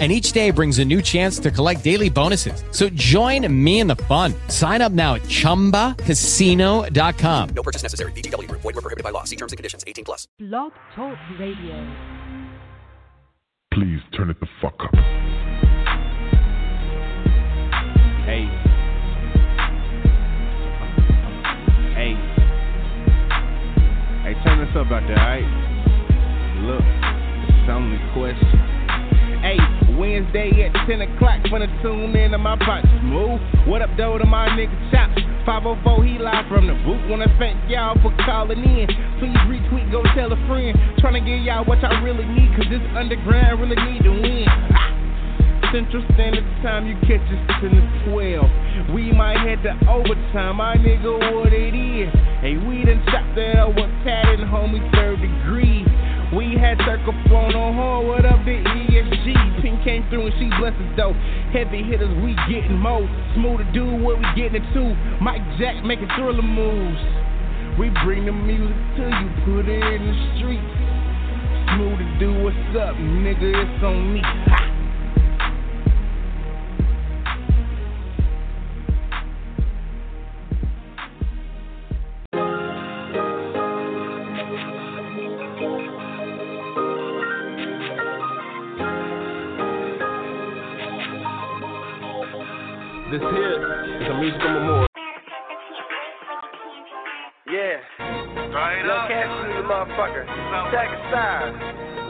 and each day brings a new chance to collect daily bonuses. So join me in the fun. Sign up now at ChumbaCasino.com. No purchase necessary. VGW. Void were prohibited by law. See terms and conditions. 18 plus. Blog Talk Radio. Please turn it the fuck up. Hey. Hey. Hey, turn this up out there, alright? Look, it's only question. Hey, Wednesday at 10 o'clock, finna tune in to my box move. What up, though, to my nigga Chops? 504, he live from the booth. Wanna thank y'all for calling in. Please retweet, go tell a friend. Tryna give y'all what y'all really need, cause this underground really need to win. Central Standard Time, you catch us to the 12. We might head to overtime, my nigga, what it is. Hey, we done chopped that up with Pat and homie third degree. We had circle phone on horn, what up the ESG? Pink came through and she blessed us though. Heavy hitters, we getting more. Smooth to do what we getting into. Mike Jack making thriller moves. We bring the music to you, put it in the streets. Smooth to do what's up, nigga, it's on me. Ha! This here is a musical memorial. Yeah. Young Cassidy in the motherfucker. Check it style.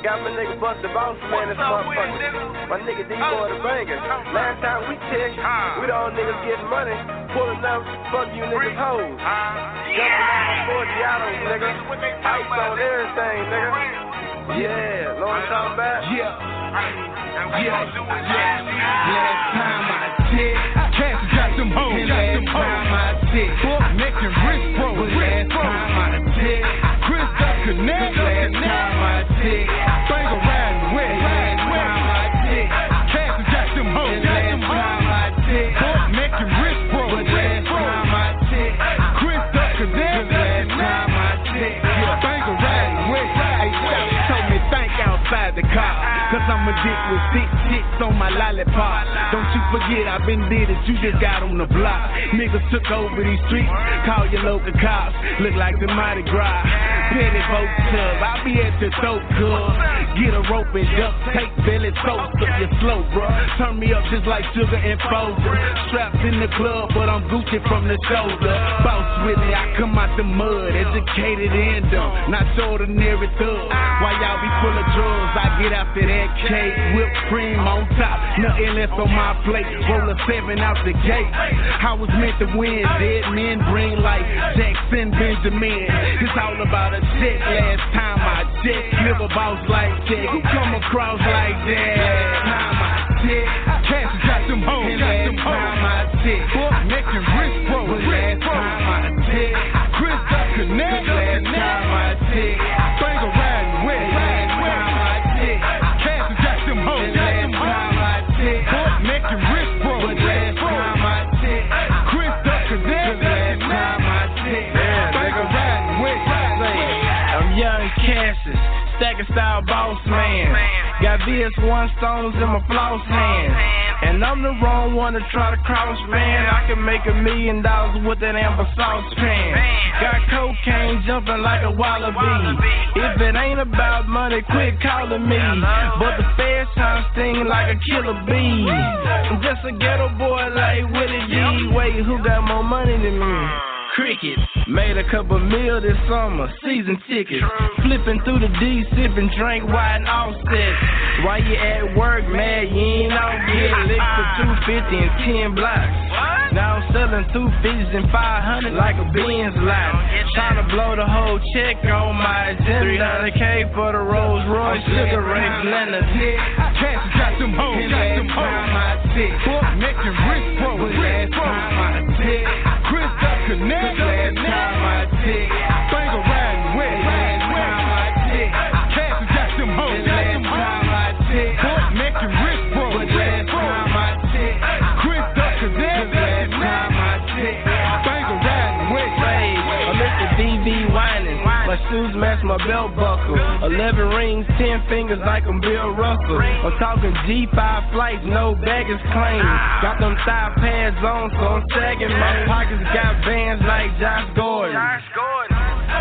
Got my nigga bust Busta Boss man this motherfucker. My nigga D boy the banger. Last time we checked, we the only niggas getting money. Pulling up, fuck you niggas hoes. Jumping out of Forgiato, nigga. Ice on everything, nigga. Yeah, know what I'm talking about? Yeah. Yeah, yeah. Last time I checked, I checked, Nick and Rich Bro. I checked, Chris Duck Connect. Dick with six chicks on my lollipop. Don't you forget I've been did it, you just got on the block. Niggas took over these streets, call your local cops. Look like the Mardi Gras. Petty boat tub, I'll be at the throat club. Get a rope and duct tape, belly toast up your slow, bro. Turn me up just like sugar and Folger. Strapped in the club, but I'm Gucci from the shoulder. Bounce with me, I come out the mud, educated and dumb. Not ordinary thug. While y'all be full of drugs, I get after that cake. Whipped cream on top, nothing left on my plate. Roll a seven out the gate. I was meant to win. Dead men bring life. Jackson Benjamin. It's all about a check. Last time I checked, live a boss like that. Who come across like that? Last time I checked, Cash got them hoes. Last time I checked, Nick and Rich Bro. Last time I checked, Chris Duck Connect. Man. Got VS1 stones in my floss hand. And I'm the wrong one to try to cross, man. I can make a million dollars with that amber sauce pan. Got cocaine jumping like a wallaby. If it ain't about money, quit calling me. But the trying to sting like a killer bee. I'm just a ghetto boy like Willie D. Wait, who got more money than me? Cricket. Made a couple mil this summer, season tickets. Flipping through the D, sipping drink, wide and offset. While you at work, man, you ain't out get licked for 250 and 10 blocks. Now I'm selling 250s and 500 like a Benz lot. Trying to blow the whole check on my agenda. 300k for the Rolls Royce, Sugar Ray Blender. Cash got them hoes. Got them hoes connect. Last time I did, things are riding wet. Last time I did, Cassie got them hoes. Last time I did, boy, neck and wrist broke. But last time I did, Chris up connect. Last time I did, things are riding wet. Hey, I let the DB whining. My shoes match my belt buckle. Eleven rings, ten fingers like I'm Bill Russell. I'm talking G5 flights, no baggage claim. Got them thigh pads on, so I'm sagging. My pockets got bands like Josh Gordon.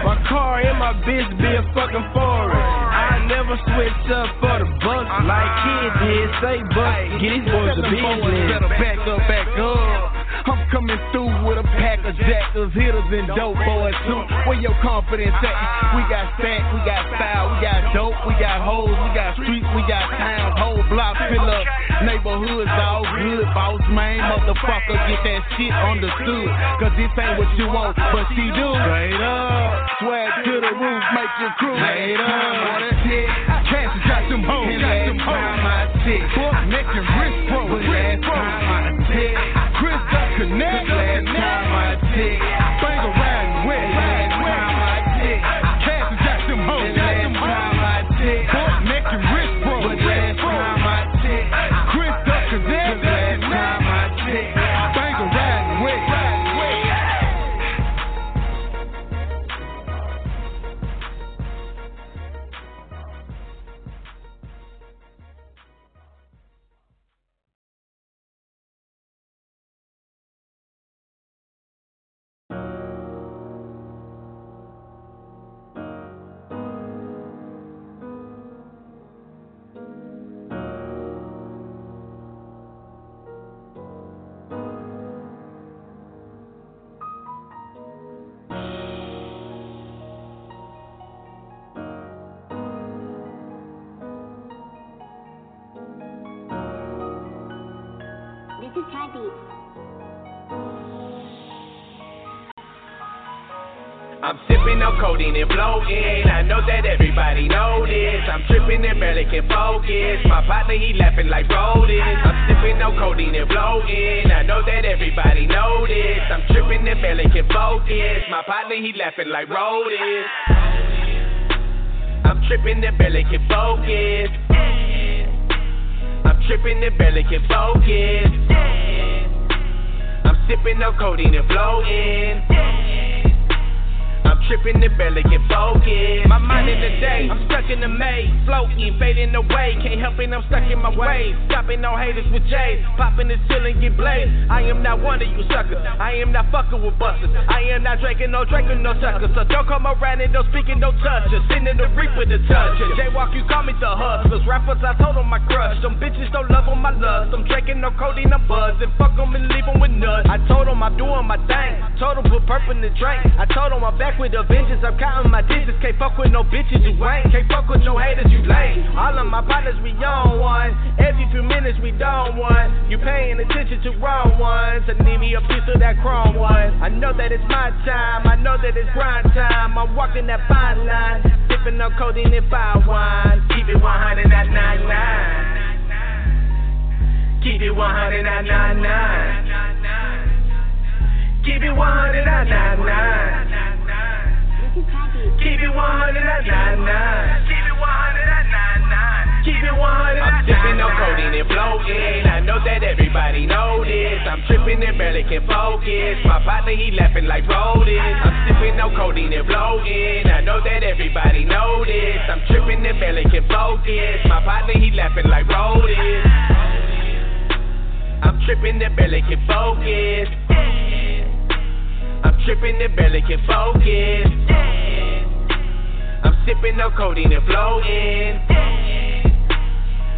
My car and my bitch be a fucking foreign. I never switch up for the bucks like kids did. Say bucks, get these boys a business. Back up, back up. I'm coming through with a pack of jackers, hitters, and dope boys too. Where your confidence at? We got stack, we got style, we got dope, we got hoes, we got streets, we got towns, whole blocks fill up. Neighborhoods all good, boss man, motherfucker, get that shit understood. Cause this ain't what you want, but she do. Straight up, swag to the roof, make your crew. Up, on that got them hoes, got them hoes. my shit. Neck and wrist pro, I tick. Chris connect, sipping and floating. I know that everybody know this. I'm tripping and barely can focus. My partner, he laughing like rodents. I'm sipping on codeine and floating. I know that everybody know this. I'm tripping and barely can focus. My partner, he laughing like rodents. I'm tripping and barely can focus. I'm tripping and barely can focus. I'm sipping on codeine and floating. Tripping and barely can focus. My mind in the day, I'm stuck in the maze, floating, fading away. Can't help it, I'm stuck in my ways. Stopping all haters with J's, popping the ceiling, get blazed. I am not one of you suckers. I am not fucking with busters. I am not drinking no drinking no suckers. So don't come around and don't speak and don't touch us. Sending the reaper to touch us. Jaywalk, you call me the hustlers. Rappers, I told them my crush. Them bitches don't love on my lust. I'm drinking no codeine, I'm buzzing. Fuck them and leave them with nuts. I told them I'm doing my thing. Told them put purple in the drink. I told them I'm back with a vengeance. I'm counting my digits. Can't fuck with no bitches you ain't. Can't fuck with no haters you lame. All of my partners we on one. Every few minutes we down one. You paying attention to wrong ones. I need me a piece of that chrome one. I know that it's my time. I know that it's grind time. I'm walking that fine line. Sipping on codeine and fire wine. Keep it 100 at 99. Keep it 100 at 99. Keep it 100 at 99. Keep it 100 at 99. Keep it 100 at 99. Keep it 100 I'm sipping on codeine and floating. I know that everybody know this. I'm tripping and barely can focus. My partner, he laughing like rodents. I'm sipping on codeine and floating. I know that everybody know this. I'm tripping and barely can focus. My partner, he laughing like rodents. I'm tripping and barely can focus. I'm tripping and barely can focus. I'm sipping on codeine and floating.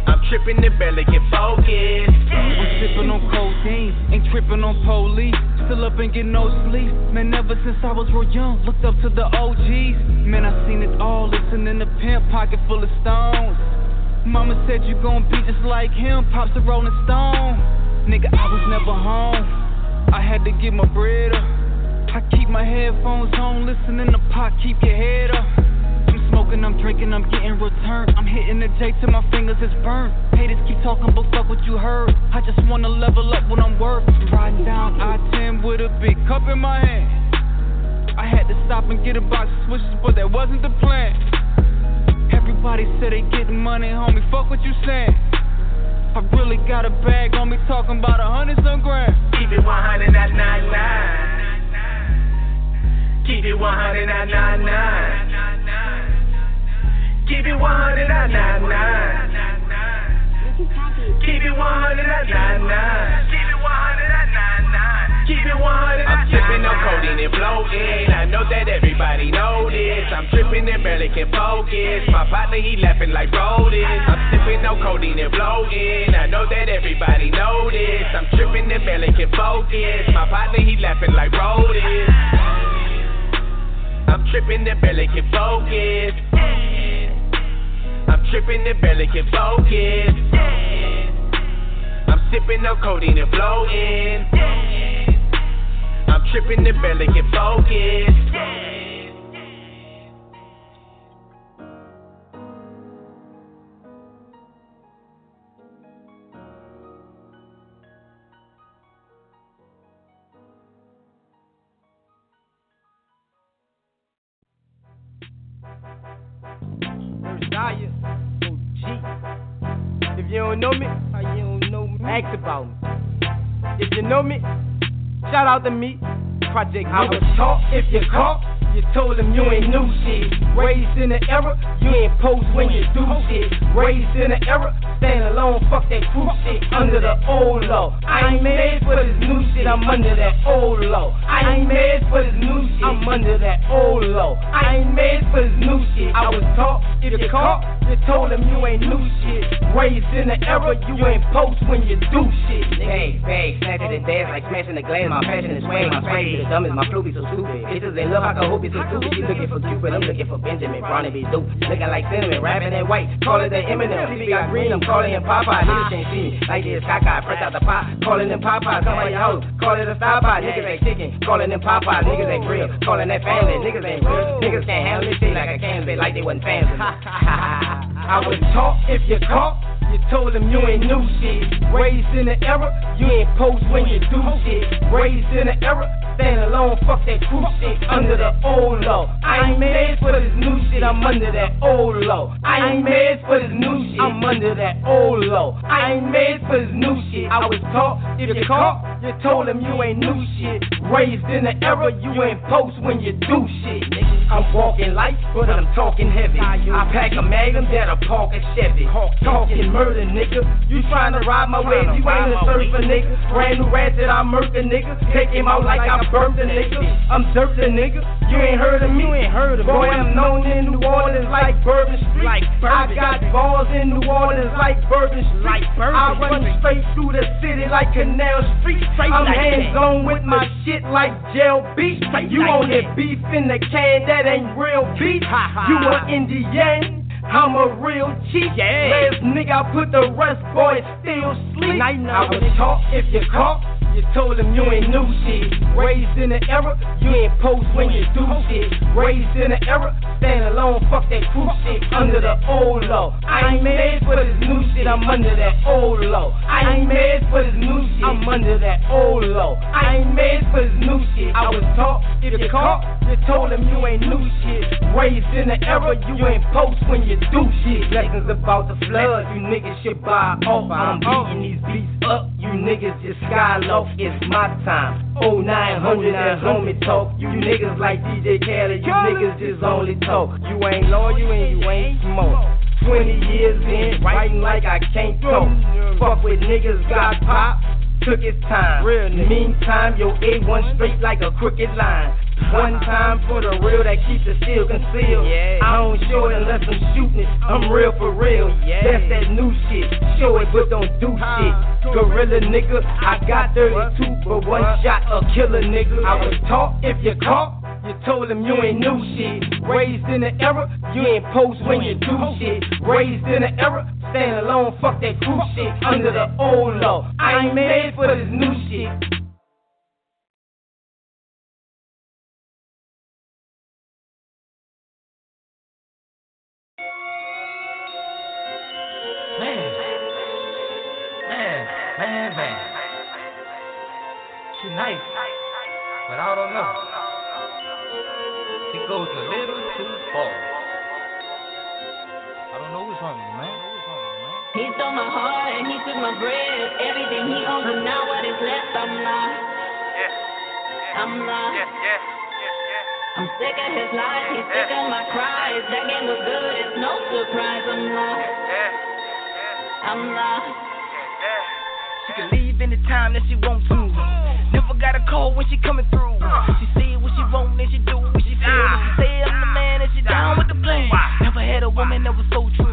I'm tripping and barely can focus. I'm sipping on codeine, ain't tripping on police. Still up and get no sleep. Man, ever since I was real young, looked up to the OGs. Man, I seen it all. Listening in the pimp, pocket full of stones. Mama said you gon' be just like him, pops a rolling stone. Nigga, I was never home. I had to get my bread up. I keep my headphones on, listening to pop, keep your head up. I'm smoking, I'm drinking, I'm getting returned. I'm hitting the J till my fingers is burned. Haters keep talking, but fuck what you heard. I just wanna level up when I'm worth. Riding down I 10 with a big cup in my hand. I had to stop and get a box of switches, but that wasn't the plan. Everybody said they getting money, homie. Fuck what you saying. I really got a bag on me, talking about a hundred some grand. Keep it 100 at 99. Keep it 100 at 99. Keep it 100 at 99. Keep it 100 at 99. Keep it 100 at 99. Keep it 100 I'm sipping on codeine and floating. I know that everybody know this. I'm tripping and barely can focus. My partner, he laughing like rodents. I'm sipping on codeine and floating. I know that everybody know this. I'm tripping and barely can focus. My partner, he laughing like rodents. Tripping and barely can focus. I'm tripping and barely can focus. I'm sipping no codeine and floating. I'm tripping and barely can focus. Don't know me, how you don't know me? Ask about me. If you know me, shout out to me. Project I was taught if you caught, you told them you ain't new shit. Raised in the era, you ain't post when you do shit. Raised in the era, stand alone, fuck that fruit shit. Under the old law, I ain't made for this new shit. I'm under that old law. I ain't made for this new shit. I'm under that old law. I ain't made for this new shit. I was taught if you caught, you told them you ain't new shit. Raised in the era, you ain't post when you do shit. Hey, hey, snatching and dance like smashing the glass. My passion is swaying, my sway is dumb as my be so stupid. Bitches they love, I can hope stupid. She looking for Cupid, I'm looking for Benjamin. Barney be dope, looking like cinnamon, rapping that white. Call it the Eminem, CB got green, I'm calling him Popeye. Niggas can't see me like this cockeye, fresh out the pot. Calling them Popeye, come by your house, call it a stop by. Niggas ain't chicken, calling them Popeye. Niggas ain't real, calling that family. Niggas ain't real, niggas can't handle this shit like I can, but like they wasn't fans. I was talk if you caught, you told them you ain't new shit. Raised in the era, you ain't post when you do shit. Raised in the era, stand alone, fuck that crew shit. Under the old law, I ain't made for this new shit. I'm under that old law. I ain't made for this new shit. I'm under that old law. I ain't made for this new shit. I was taught if you caught, you told them you ain't new shit. Raised in the era, you ain't post when you do shit. I'm walking light, but I'm talking heavy. I pack a magnum that'll park a Chevy. Talking murder, nigga. You trying to ride my waves, you ain't a surfer, nigga. Brand new ratchet, I murk a nigga. Take him out like I burnt a nigga. I'm dirt nigga. You ain't heard of me. You ain't heard of Boy, I'm known in New Orleans like Bourbon Street. Like I got balls in New Orleans like Bourbon Street. Like I run straight through the city like Canal Street. I'm hands on with my shit like jail beat. You on that beef in the can, that ain't real beef. You a Indian. I'm a real cheat. Yeah. Last nigga, I put the rest, boy, still sleep. I was taught if you caught, you told them you ain't new shit. Raised in the era, you ain't post when you do shit. Raised in the era, stand alone, fuck that crew shit. Under the old law, I ain't made for this new shit. I'm under that old law. I ain't made for this new shit. I'm under that old law. I ain't made for this new shit. I was taught if you caught, you told them you ain't new shit. Raised in the era, you ain't post when you do shit. Blessings about to flood, you niggas should buy off. I'm beating these beats up, you niggas just skyloft. It's my time. Oh 0900 that homie talk. You niggas like DJ Khaled, you niggas just only talk. You ain't loyal and you ain't smart. 20 years in, writing like I can't talk. Fuck with niggas got pop, took his time. Meantime, your A1 straight like a crooked line. One time for the real that keeps the steel concealed. I don't show it unless I'm shooting it. I'm real for real. That's that new shit. Show it but don't do shit. Gorilla nigga, I got 32 for one shot, a killer nigga. I was taught if you caught. You told them you ain't new shit. Raised in the era, you ain't post when you do shit. Raised in the era, stand alone, fuck that crew shit. Under the old law, I ain't made for this new shit. Man, man. She nice, but I don't know. She goes a little too far. I don't know what's wrong with you, man. He stole my heart and he took my breath. Everything he owns, and now what is left, I'm lost. Yeah. I'm lost. Yeah, yeah. I'm sick of his lies, he's sick of my cries. That game was good, it's no surprise I'm lost. I'm lost. She can leave anytime that she wants to. Never got a call when she coming through. She see what she want and she do what she feel. She say I'm the man and she down with the plan. Never had a woman that was so true.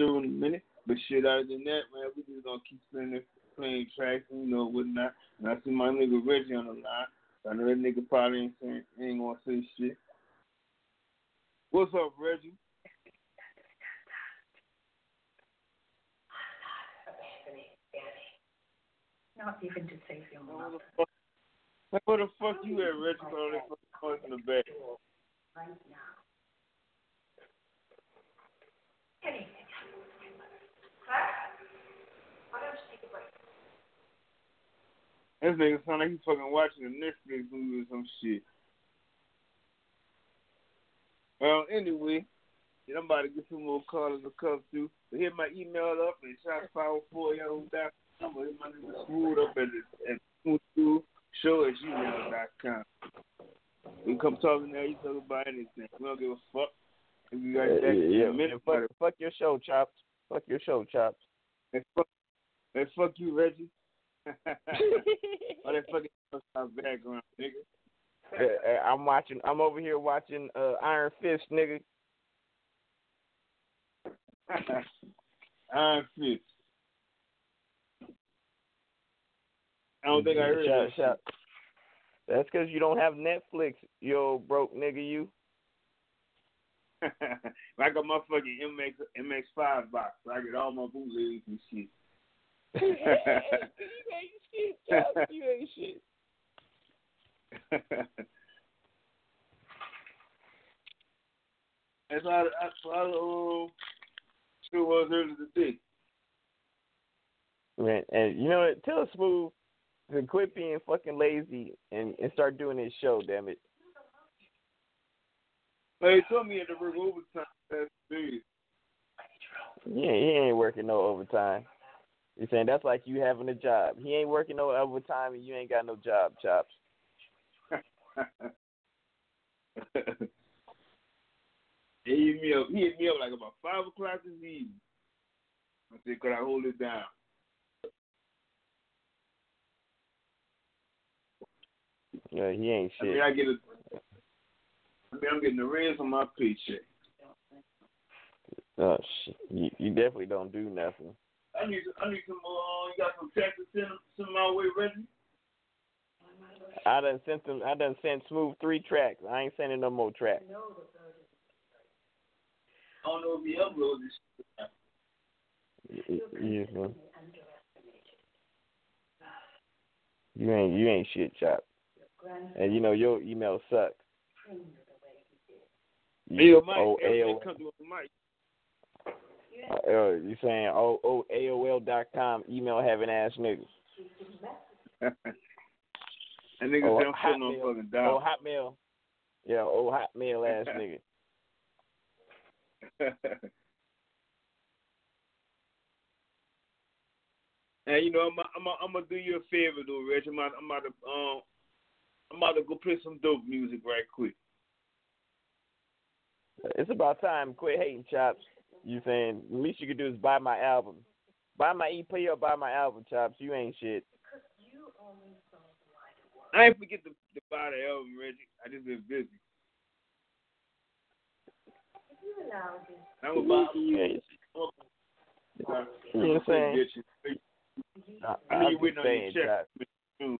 through in a minute. But shit, other than that, man, we just gonna keep spinning, playing tracks, and, you know, whatnot. And I see my nigga Reggie on the line. I know that nigga probably ain't, saying, ain't gonna say shit. What's up, Reggie? Not even to save your mother. Where the fuck you at, Reggie? All that fucking in the back. Right now. Anything. This nigga sound like he's fucking watching a Netflix movie or some shit. Well, anyway, yeah, I'm about to get some more callers to come through. So hit my email up and shout out four yo dot number. Hit my nigga screwed up at at smooth show at gmail dot com. We come talking now. You talk about anything. We don't give a fuck. If you guys yeah, yeah, yeah. Minute, fuck, fuck your show, chops. Fuck your show, chops. And fuck, and fuck you, Reggie. All that fucking background, nigga. I'm watching. I'm over here watching uh, Iron Fist, nigga. Iron Fist. I don't think I mm-hmm. heard shout, that. Shout. That's because you don't have Netflix, yo broke nigga. You. like a motherfucking MX MX five box. I get all my bootlegs and shit. you ain't shit, You ain't shit. That's all. That's all. Uh, um, still was earlier today. Man, and you know what? Tell Smooth to quit being fucking lazy and, and start doing his show. Damn it. He told me he had to work overtime last days. Yeah, he ain't working no overtime. You're saying that's like you having a job. He ain't working no overtime and you ain't got no job, chops. he hit me up. He hit me up like about five o'clock this evening. I said, "Could I hold it down?" Yeah, he ain't I shit. mean, I get a. I'm getting the raise on my paycheck. Oh shit, you, you definitely don't do nothing. I need, I need some. Uh, you got some tracks to send, my way, Reggie? I done sent them. I done sent Smooth three tracks. I ain't sending no more tracks. I don't know if he uploaded this. Y- y- Yes, man. You ain't you ain't shit, chop. And you know your email sucks. Hey, Mike, oh, everything AOL, comes with Mike. uh, you saying oh oh AOL dot com email having ass niggas. that nigga Oh, said I'm sitting on Hotmail. fucking Oh. Hotmail. Yeah, oh Hotmail ass nigga. and you know, I'm I'm I'm gonna do you a favor though, Reg. I'm about, I'm about to um, I'm about to go play some dope music right quick. It's about time. Quit hating, chops. You saying the least you could do is buy my album, buy my EP or buy my album, chops. You ain't shit. I ain't forget to, to buy the album, Reggie. I just been busy. I'm. Yeah, Uh, You know what I'm saying? get you. I, I'm just saying, your check. chops.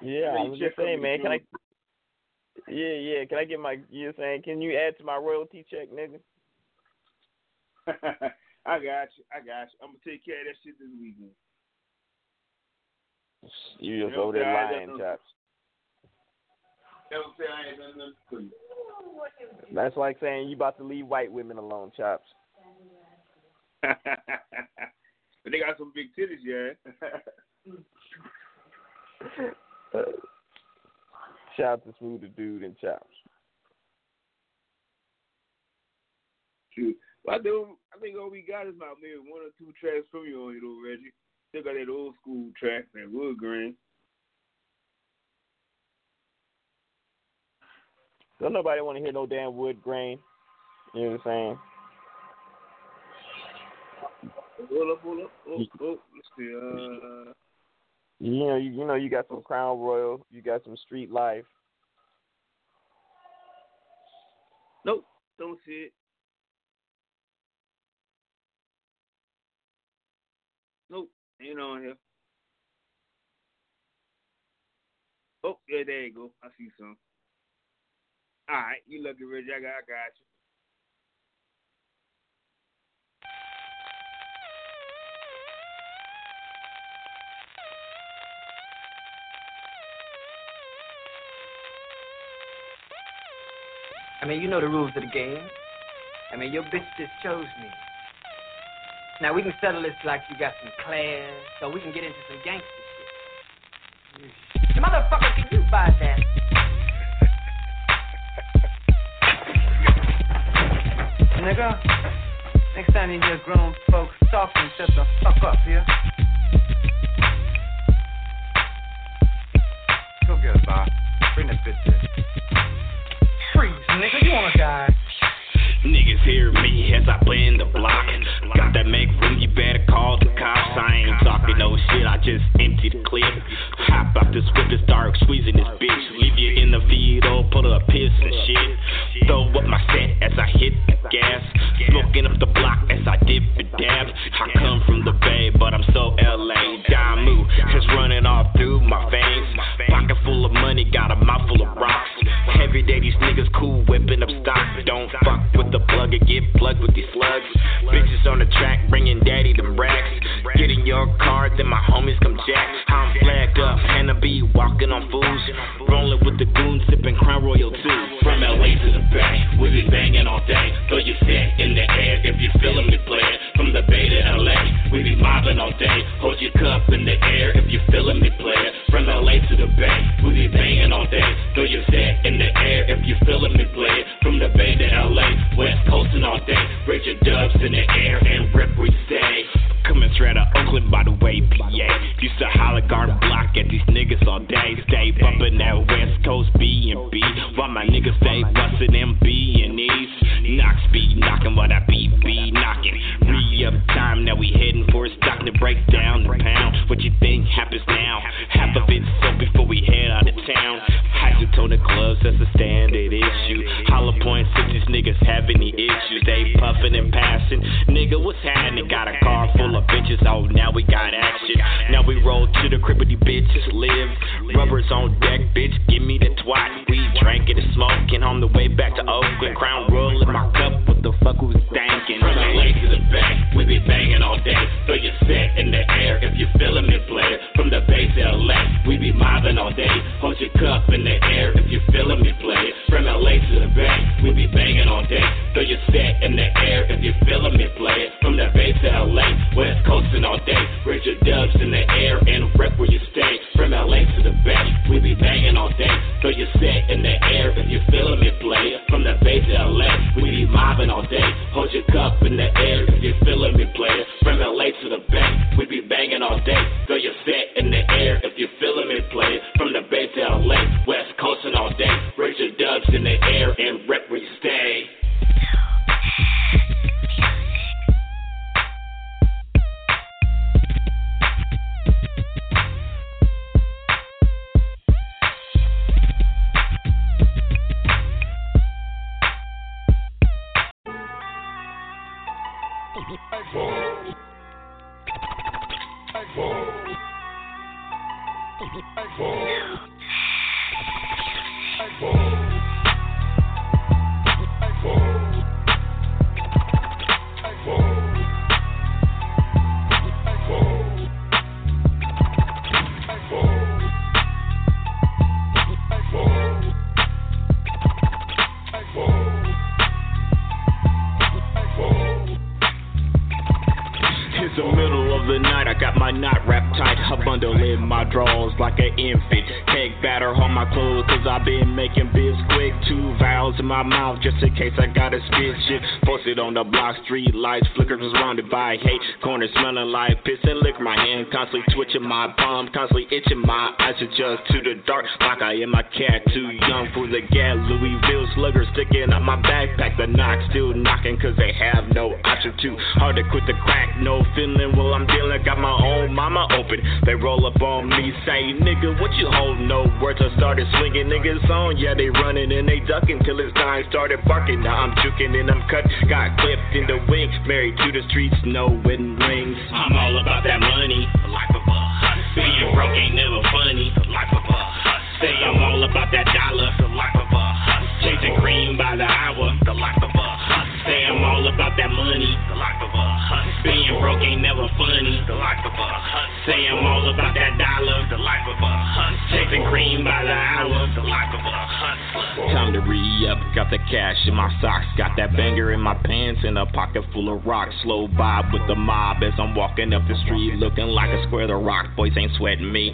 Yeah, I know I you was check just saying, man. Can I? Yeah, yeah. Can I get my? You're saying? Can you add to my royalty check, nigga? I got you. I got you. I'm gonna take care of that shit this weekend. You just over there lying, chops. I ain't done nothing for you. That's like saying you about to leave white women alone, chops. but they got some big titties, yeah. Shout out to Smooth the Dude and Chops. Shoot. Well, I, do, I think all we got is about maybe one or two tracks from you on though, Reggie. Still got that old school track, that wood grain. Don't nobody want to hear no damn wood grain. You know what I'm saying? Hold up, hold up. Oh, oh, let's see. Uh, You know, you, you know, you got some Crown Royal, you got some Street Life. nope, don't see it. Nope, ain't on here. Oh, yeah, there you go. I see some. All right, you lucky, Reggie. I got, I got you. I mean, you know the rules of the game. I mean, your bitch just chose me. Now we can settle this like you got some class, so we can get into some gangster shit. The motherfucker, can you buy that? Nigga, next time you hear grown folks talking, shut the fuck up, yeah? Go get it, Bob. Bring that bitch in. Nigga, you want to die. Niggas hear me as I blend the block. Got that make room, you better call the cops. I ain't talking no shit, I just empty the clip. Hop out this whip and dark, squeezing this bitch. Leave you in the field, put up piss and shit. Throw up my set as I've been making biz quick. Two vowels in my mouth just in case I gotta spit shit. Posted on the block, street lights, flickers surrounded by hate. Corner smelling like piss and liquor. My hand constantly twitching, my palm constantly itching. My eyes adjust to the dark like I am a cat. Too young for the gas. Louisville slugger sticking out my backpack. The knock still knocking cause they have no option. to. hard to quit the crack. No feeling while I'm dealing. Got my own mama open. They roll up on me, say, nigga, what you holding? No words. I started swinging niggas on. Yeah, they running and they ducking till it's time. Started barking. Now I'm juking and I'm cut. Got clipped in the wing. Married to the streets, no wedding rings. I'm all about that money. Life of a hustler. Being broke ain't never funny. Life of a hustler. Say I'm all about that dollar. The life of a hustler. Chasing green by the hour. The life of a hustler. Say I'm all about that money. The life of a hustler. Being broke ain't never funny. The life of a hustler. Say I'm all about that dollar. The life of a hustler. Chasing cream by the hour. The life of a hustler. Time to re up. Got the cash in my socks. Got that banger in my pants and a pocket full of rocks. Slow vibe with the mob as I'm walking up the street looking like a square. The rock boys ain't sweating me.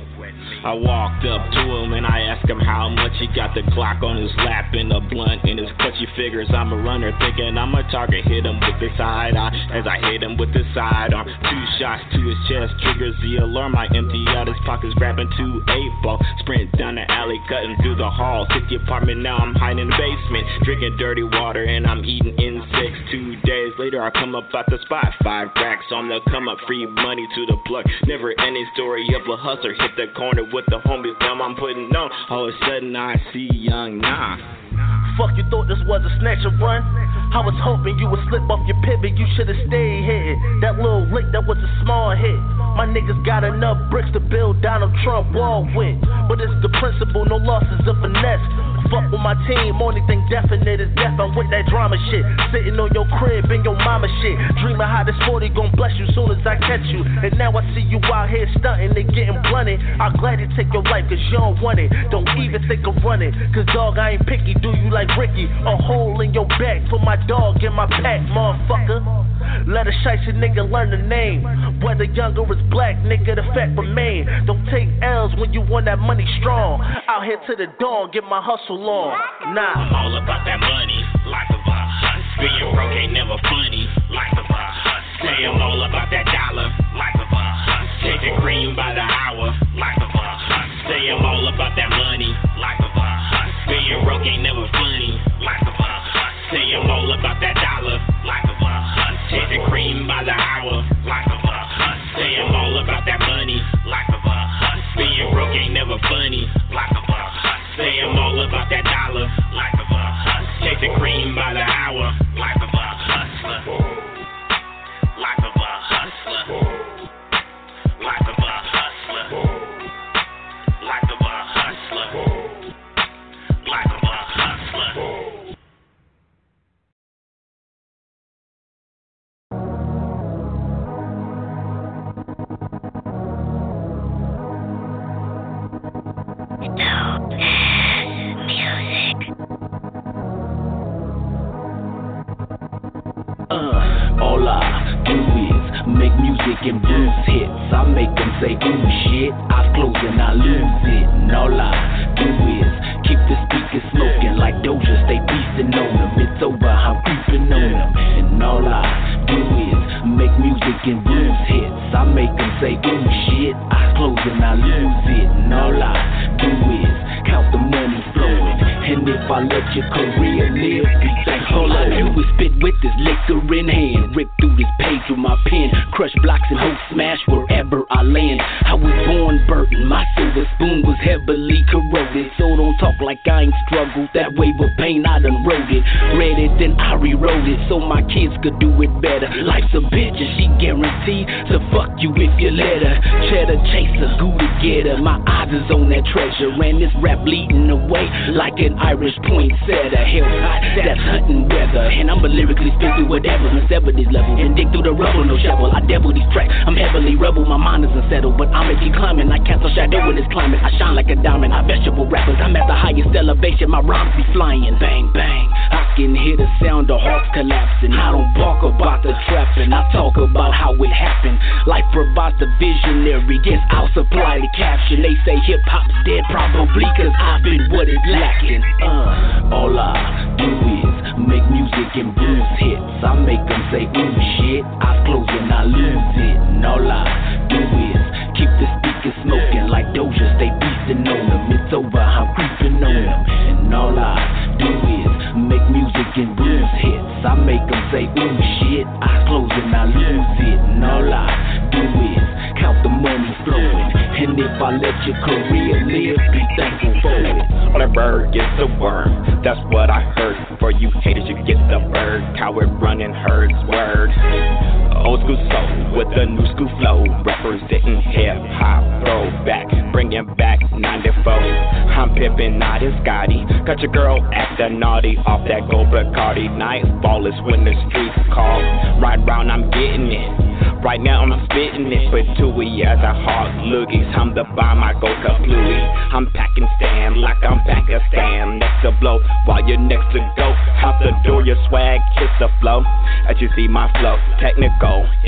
I walked up to him and I asked him how much he got the Glock on his lap and a blunt in his clutch. He figures I'm a runner, thinking I'm a target. Hit him with the side eye as I hit him with the sidearm. Two shots to his chest triggers the alarm. I empty out his pockets, grabbing two eight ball. Sprint down the alley, cutting through the hall. Hit the apartment, now I'm hiding in the basement, drinking dirty water and I'm eating insects. Two days later, I come up out the spot. Five racks on the come up, free money to the plug. Never ending story of a hustler. Hit the corner with the homies, now I'm putting on. All of a sudden, I see young Nah. Fuck, you thought this was a snatch and run? I was hoping you would slip off your pivot, you should've stayed here. That little lick, that was a small hit. My niggas got enough bricks to build Donald Trump wall with. But it's the principle, no losses of finesse. Fuck with my team, only thing definite is death. I'm with that drama shit. Sitting on your crib in your mama shit. Dreaming how this 40 gon' bless you soon as I catch you. And now I see you out here stunting and getting blunted. I'll gladly take your life cause you don't want it. Don't even think of running. Cause dog, I ain't picky. Do you like Ricky? A hole in your back for my dog in my pack, motherfucker. Let a shicey nigga learn the name. Whether young or is black, nigga, the fact remain. Don't take L's when you want that money strong. Out here to the dawn, get my hustle on. Nah. I'm all about that money, life of a hustler. Being broke ain't never funny, life of a hustler. Say I'm all about that dollar, life of a hustler. Chasing cream by the hour, life of a hustler. Say I'm all about that money, Being broke ain't never funny, life of a. Say I'm all about that dollar, life of a hustler. Chasing cream by the hour, life of a. Say I'm all about that money, life of a. Being broke ain't never funny, life of a. Say I'm all about that dollar,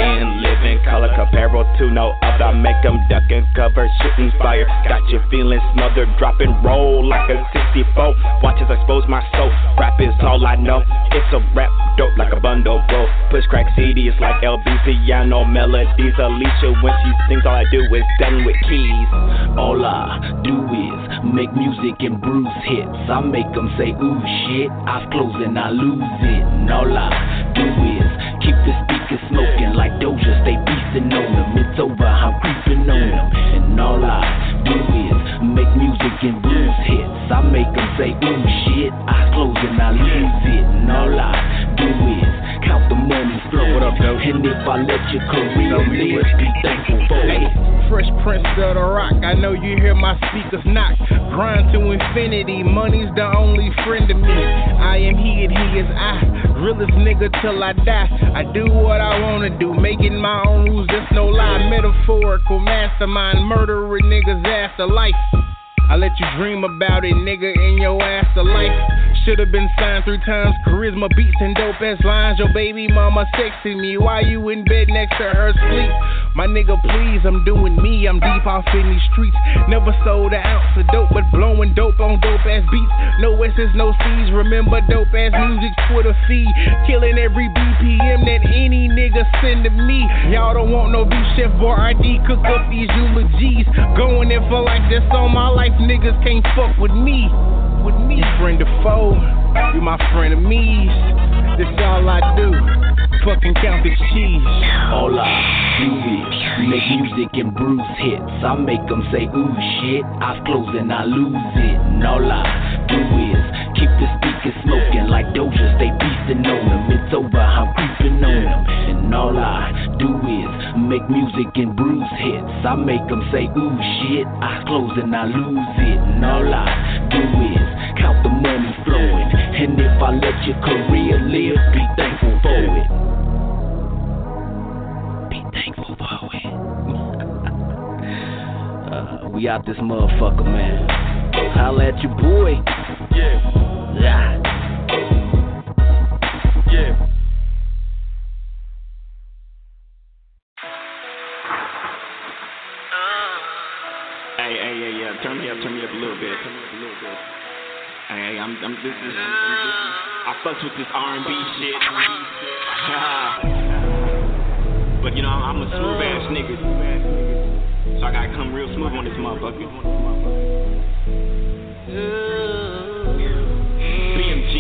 in living color comparable to no other. Make them duck and cover, shooting fire. Got you feeling smothered, drop and roll like a 64. Watch as I expose my soul. Rap is all I know. It's a rap dope like a bundle, bro. Push crack CDs like LB piano melodies. Alicia, when she sings, all I do is done with keys. All I do is make music and bruise hits. I make them say, ooh shit. Eyes closed and I lose it. All I do is keep the speakers smoking Doja. Stay beastin' on them. It's over, I'm creeping on them. And all I do is make music and blues hits. I make them say, ooh shit. Eyes closed and I lose it. And all I do is count the money flow. What up, though? And if I let your career live, be thankful for it. Fresh Prince of the Rock. I know you hear my speakers knock. Grind to infinity. Money's the only friend of me. I am he and he is I. Realest nigga till I die. I do what I wanna do. Making my own rules, that's no lie. Metaphorical mastermind. Murdering niggas after life. I let you dream about it, nigga, in your life. Should've been signed three times. Charisma beats and dope ass lines. Your baby mama sexing me. Why you in bed next to her sleep? My nigga, please, I'm doing me. I'm deep off in these streets. Never sold an ounce of dope, but blowing dope on dope ass beats. No S's, no C's. Remember dope ass music, Twitter feed. Killing every BPM that any nigga send to me. Y'all don't want no beef chef or ID. Cook up these eulogies. Going in for like this on my life. Niggas can't fuck with me. With me, friend of foe. You my friend of me's. This all I do. Fucking count the cheese. All I do is make music and bruise hits. I make them say, ooh shit. Eyes closed and I lose it. I do is keep the speakers smoking like Doja. Stay beastin' on them. It's over, I'm creeping on them. And all I do is make music and bruise hits. I make them say, ooh shit. I close and I lose it. And all I do is count the money flowing. And if I let your career live, be thankful for it. Be thankful for it. uh, we out this motherfucker, man. Holla at your boy. Yeah. Yeah. Yeah. Hey, hey, yeah, yeah. Turn me up, turn me up a little bit. Turn me up a little bit. Hey, hey, I'm, I'm, this is, I fucks with this R&B shit. but you know, I'm a smooth ass nigga, so I gotta come real smooth on this motherfucker. BMG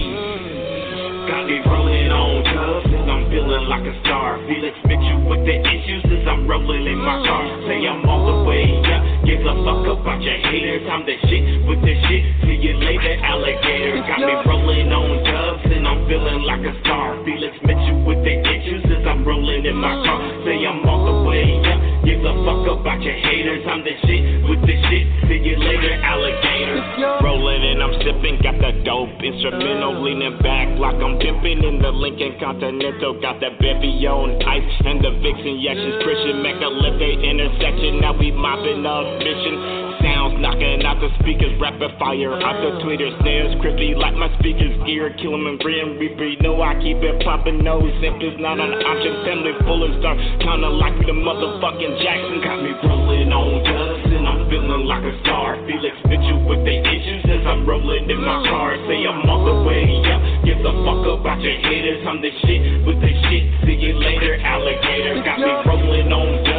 got me rolling on dubs I'm feeling like a star. Felix Mitchell with the issues as I'm rolling in my car. Say I'm all the way up. Give a fuck about your haters. I'm the shit with the shit. See you later, alligator. Got me rolling on dubs and I'm feeling like a star. Felix Mitchell with the issues as I'm rolling in my car. Say I'm all the way up. Give a fuck about your haters. I'm the shit with the shit. See you later, alligator. Rolling and I'm sipping. Got the dope instrumental leaning back like I'm pimping in the Lincoln Continental. Got that Bevy on ice and the Vixen. Yeah, she's Christian. Make a left a intersection. Now we mopping up Sounds knocking out the speakers, rapid fire out the tweeters, snares crispy like my speakers, ear kill 'em and grin reaper. Know I keep it popping, no simple, not an option. Family full of stars, kinda like me the motherfucking Jackson. Got me rolling on dust and I'm feeling like a star. Felix Mitchell with the issues as I'm rolling in my car. Say I'm all the way up, give a fuck about your haters. I'm the shit with the shit. See you later, alligator. Got me rolling on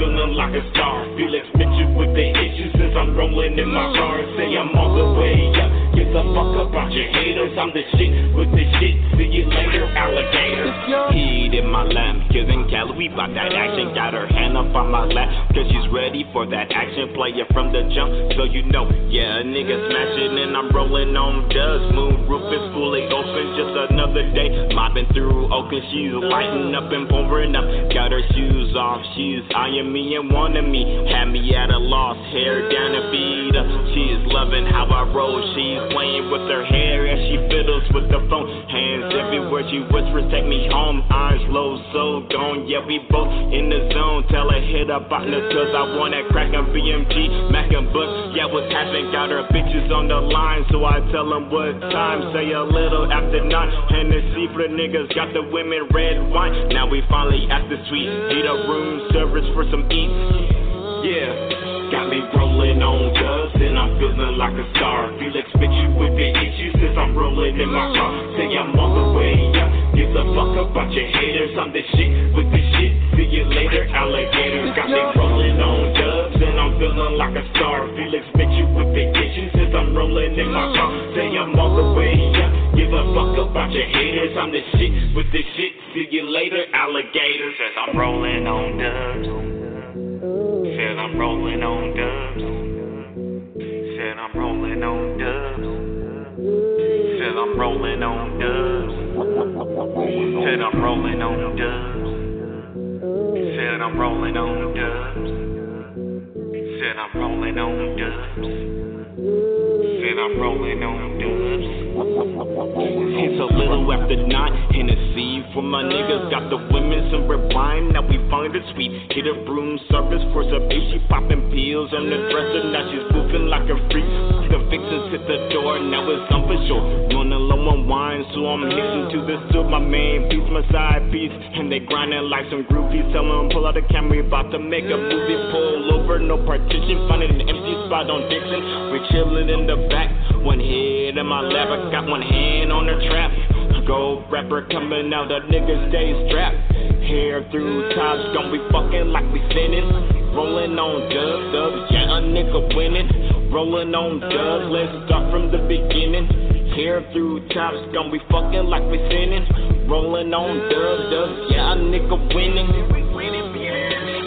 feeling like a star. Felix Mitchell with the issues since I'm rolling in my car. Say I'm all the way up. A fuck about your haters. I'm the shit with the shit. See you later, alligator. Heat in my lap. Giving Cali, we bout that action. Got her hand up on my lap. Cause she's ready for that action. Play it from the jump. So you know, yeah, a nigga smashing and I'm rolling on dust. Moon roof is fully open. Just another day. Mopping through Oakland. She's lighting up and pouring up. Got her shoes off. She's eyeing me and wanting me. Had me at a loss. Hair down and feet up. She's loving how I roll. She's playing with her hair as she fiddles with the phone. Hands everywhere she whispers, take me home. Eyes low, so gone. Yeah, we both in the zone. Tell her hit up partners, cause I want that crack on BMG. Mac and Book, yeah, what's happening? Got her bitches on the line, so I tell them what time. Say a little after nine. Hennessy for the niggas, got the women red wine. Now we finally at the suite. Need a room service for some eats. Yeah. Got me rolling on dubs and I'm feeling like a star. Felix Mitchell with the issues as I'm rolling in my car. Say I'm all the way up. Give a fuck about your haters. I'm the shit with the shit. See you later, alligator. Got me rolling on dubs and I'm feeling like a star. Felix Mitchell with the issues as I'm rolling in my car. Say I'm all the way up. Give a fuck about your haters. I'm the shit with the shit. See you later, alligator. Says I'm rolling on dubs. Said I'm rolling on dubs. Said I'm rolling on dubs. Said I'm rolling on dubs. Said I'm rolling on dubs. Said I'm rolling on dubs. Said I'm rolling on dubs. Said I'm rolling on dubs. It's a little after nine. Hennessy for my niggas. Got the women some red wine. Now we find it sweet. Hit a broom service for some bitch. She popping pills on the dresser. Now she's moving like a freak. The vixens hit the door. Now it's on for sure. Run wine, so I'm hitting to this to my main piece, my side piece. And they grinding like some groupies. Tell them pull out the camera, we about to make a movie. Pull over, no partition, finding an empty spot on Dixon. We chillin' in the back, one head in my lap, I got one hand on the trap. Gold rapper coming out, the niggas stay strapped. Hair through tops, gon' be fucking like we sinning. Rolling on dubs, dubs, yeah, a nigga winning. Rolling on dubs, let's start from the beginning. Hair through tops, gon' be fucking like we sinning. Rolling on dubs, dubs, yeah, a nigga winning.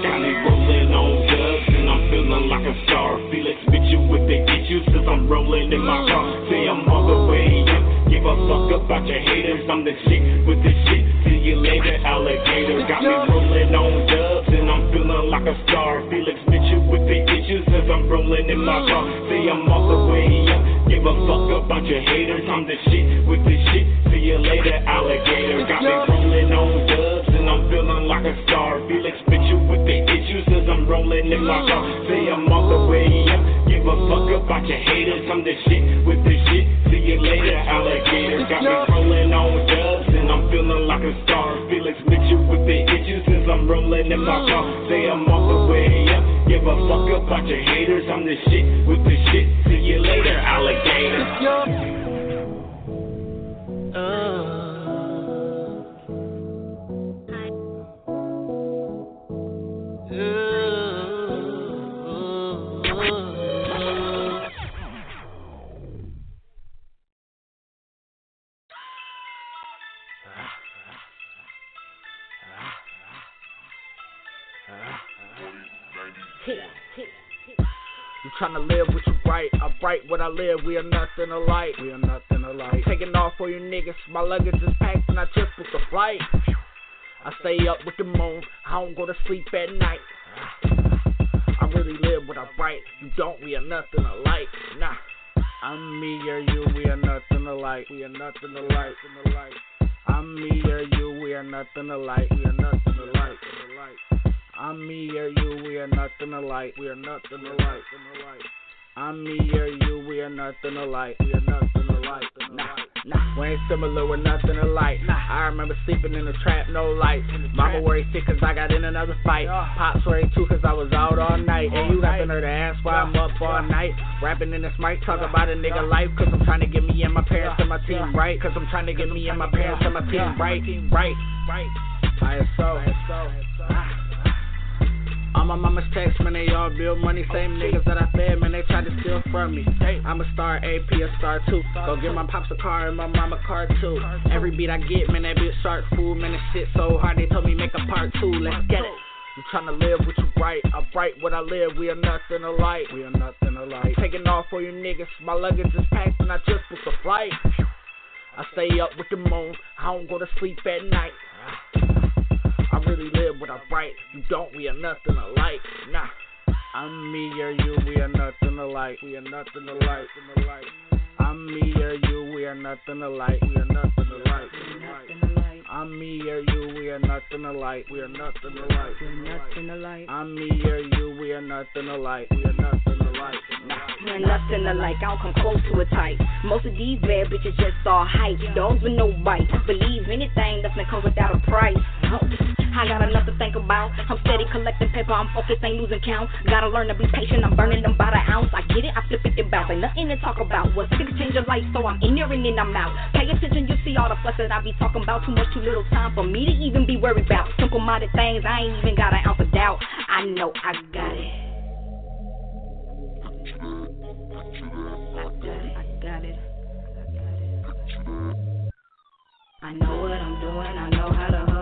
Got me rolling on and I'm feeling like a star. Felix Mitchell with the issues, cause I'm rolling in my car. Mm. Say I'm all the way up. Give a fuck about your haters, I'm the shit with the shit. See you later, alligator. Got me rolling on dubs, and I'm feeling like a star. Felix Mitchell with the issues, cause I'm rolling in my car. Say I'm all the way up. Give a fuck about your haters, I'm the shit with the shit. See you later, alligator. Got me rolling on I'm rolling in my car. Say I'm all the way up. Give a fuck about your haters, I'm the shit with the shit. See you later, alligator. Got me rolling on dubs, and I'm feeling like a star. Felix Mitchell with the issues, since I'm rolling in my car. Say I'm all the way up. Give a fuck about your haters, I'm the shit with the shit. See you later, alligator. Uh. You tryna live what you write, I write what I live, we are nothing alike. We are nothing alike. Taking off for you niggas, my luggage is packed and I just booked a flight. I stay up with the moon, I don't go to sleep at night. I really live what I write, you don't, we are nothing alike. Nah. I'm me or you, we are nothing alike. We are nothing alike. I'm me or you, we are nothing alike. We are nothing alike. I'm me or you, we are nothing alike. We are nothing alike. I'm me or you, we are nothing alike. We are nothing alike. Nah, nah, we ain't similar, we're nothing alike. Nah, I remember sleeping in the trap, no light. Mama worried sick cause I got in another fight. Pops worried too cause I was out all night. And you happen her to ask why I'm up all night. Rapping in this mic, talk about a nigga life. Cause I'm trying to get me and my parents and my team right. Cause I'm trying to get me and my parents and my team right. Right, right. ISO. All my mama's text, man, they all build money. Same niggas that I fed, man, they tried to steal from me. I'm a star, AP, a star too. Go get my pops a car and my mama a car too. Every beat I get, man, that bitch shark food, man, this shit so hard. They told me make a part two. Let's get it. You tryna live what you write, I write what I live. We are nothing alike. We are nothing alike. Taking off for you niggas, my luggage is packed and I just booked a flight. I stay up with the moon, I don't go to sleep at night. I really live what I write. You don't, we are nothing alike. Nah. I'm me or you, we are nothing alike. We are nothing alike. I'm me or you, we are nothing alike. We are nothing alike. I'm me or you, we are nothing alike. We are nothing alike. Nothing alike. I'm me or you, we are nothing alike. We are nothing alike. We're nothing alike, I don't come close to a type. Most of these bad bitches just all hype. Dogs with no bite. Believe anything, nothing comes without a price. I got enough to think about. I'm steady collecting paper, I'm focused, ain't losing count. Gotta learn to be patient, I'm burning them by the ounce. I get it, I flip it and bounce. Ain't nothing to talk about. What's things change your life, so I'm in there and then I'm out. Pay attention, you see all the fuss that I be talking about. Too much, too little time for me to even be worried about. Simple minded things, I ain't even got an ounce of doubt. I know I got it. I got it. I know what I'm doing, I know how to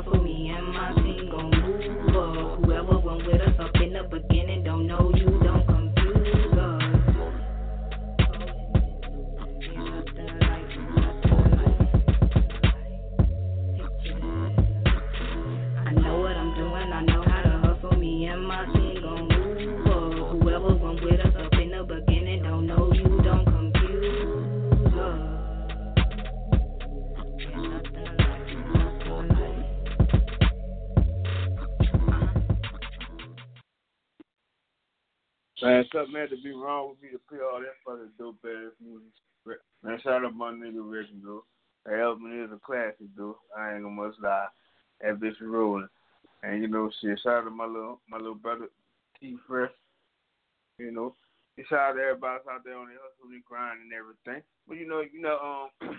Man, something had to be wrong with me to play all that fucking dope ass music. Man, shout out my nigga Reginald. That album is a classic, dude. I ain't gonna much lie. That bitch rolling. And you know, shit. Shout out to my little my little brother T Fresh. You know, and shout out to everybody out there on the hustle and grind and everything. But you know, you know, um,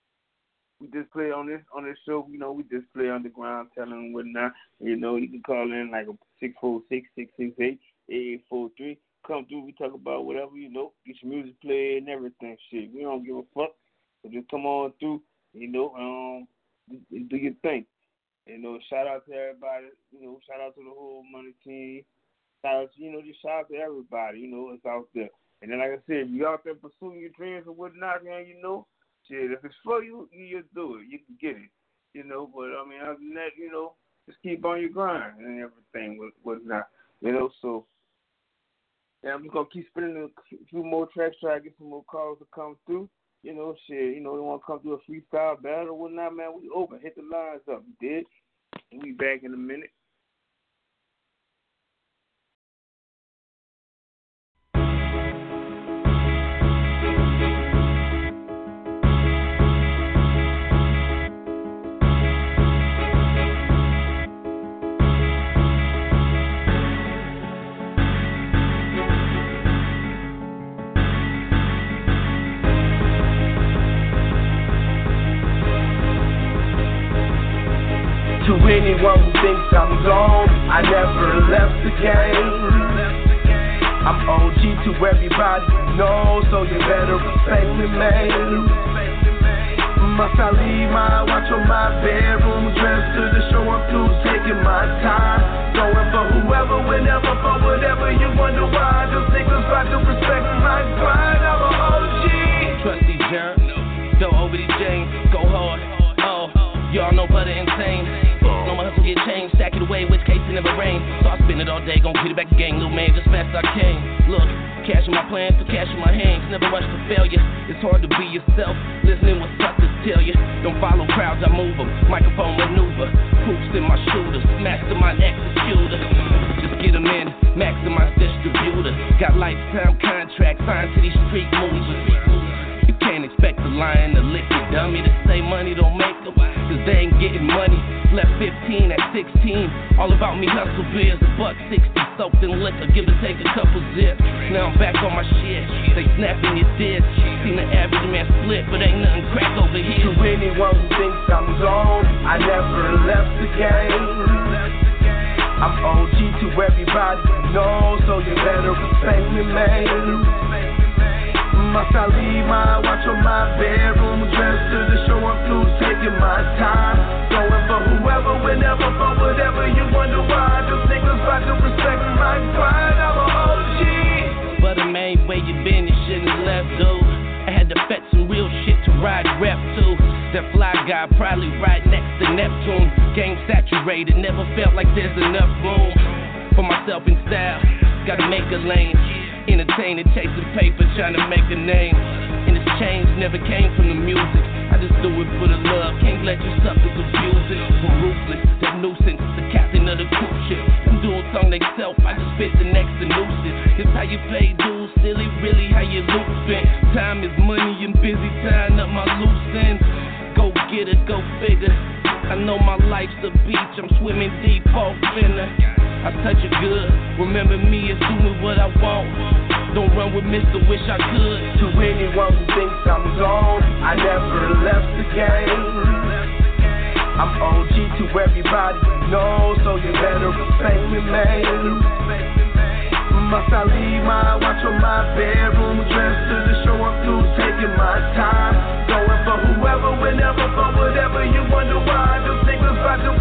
we just play on this on this show. You know, we just play underground, telling them whatnot. You know, you can call in like a six four six six six eight eight four three. Come through, we talk about whatever you know, get your music played and everything. Shit, we don't give a fuck. So just come on through. You know, um, do your thing. You know, shout out to everybody. You know, shout out to the whole money team. Shout out, to, you know, just shout out to everybody. You know, it's out there. And then, like I said, if you out there pursuing your dreams or whatnot, man, you know, shit, if it's for you, you just do it. You can get it. You know, but I mean, other than that, you know, just keep on your grind and everything, what whatnot. You know, so yeah, I'm just gonna keep spinning a few more tracks, try to get some more calls to come through. You know, shit, you know, they want to come through a freestyle battle or whatnot, man. We open, hit the lines up, did. We back in a minute. Thinks I'm gone, I never left the game. I'm OG to everybody know, so you better respect me, man. Must I leave my watch on my bedroom dressed to the show I'm through, taking my time. Going for whoever, whenever, for whatever. You wonder why those niggas about to respect my grind. I'm a OG. Trusty Jerk, Don't over the James, go hard. Oh, y'all know. No my hustle get changed, stack it away, which case it never rain. So I spend it all day, gon' get it back again, little man, just fast as I can. Look, cash in my plans, to cash in my hands, never rush to failure. It's hard to be yourself, listening what suckers tell you. Don't follow crowds, I move them. Microphone maneuver, hoops in my shooters, mastermind executor. Just get them in, maximize distributor. Got lifetime contracts signed to these street movers. Expect a lion to lick it, dummy, to say money don't make them. Cause they ain't getting money. Left 15 at 16. All about me hustle beers, a buck 60 soaked in liquor, give or take a couple zips. Now I'm back on my shit. They snapping your disc. Seen the average man split, but ain't nothing crack over here. To anyone who thinks I'm gone, I never left the game. I'm OG to everybody know, so you better respect me, man. Must I leave my watch on my bedroom dressed to the show I'm through, taking my time. Going for whoever, whenever, for whatever. You wonder why those niggas about to respect my grind. I'm a OG. But the main way you been, you shouldn't left, dude. I had to fetch some real shit to ride rep to. That fly guy probably right next to Neptune. Game saturated, never felt like there's enough room for myself in style. Gotta make a lane. Entertaining, chasing paper, trying to make a name. And this change never came from the music. I just do it for the love. Can't let you abuse it. I'm ruthless, that nuisance, the captain of the cruise ship. I'm doing song they self, I just spit the next to nuisance. It's how you pay dues, silly, really how you loop spent. Time is money and busy tying up my loose ends. Go get it, go figure. I know my life's a beach, I'm swimming deep off finna. I touch it good, remember me as doing what I want. Don't run with Mr. Wish I could. To anyone who thinks I'm gone, I never left the game. I'm OG to everybody you know, so you better respect me, man. Must I leave my watch on my bedroom dressed to the show I'm taking my time. Going for whoever, whenever, for whatever. You wonder why those niggas about to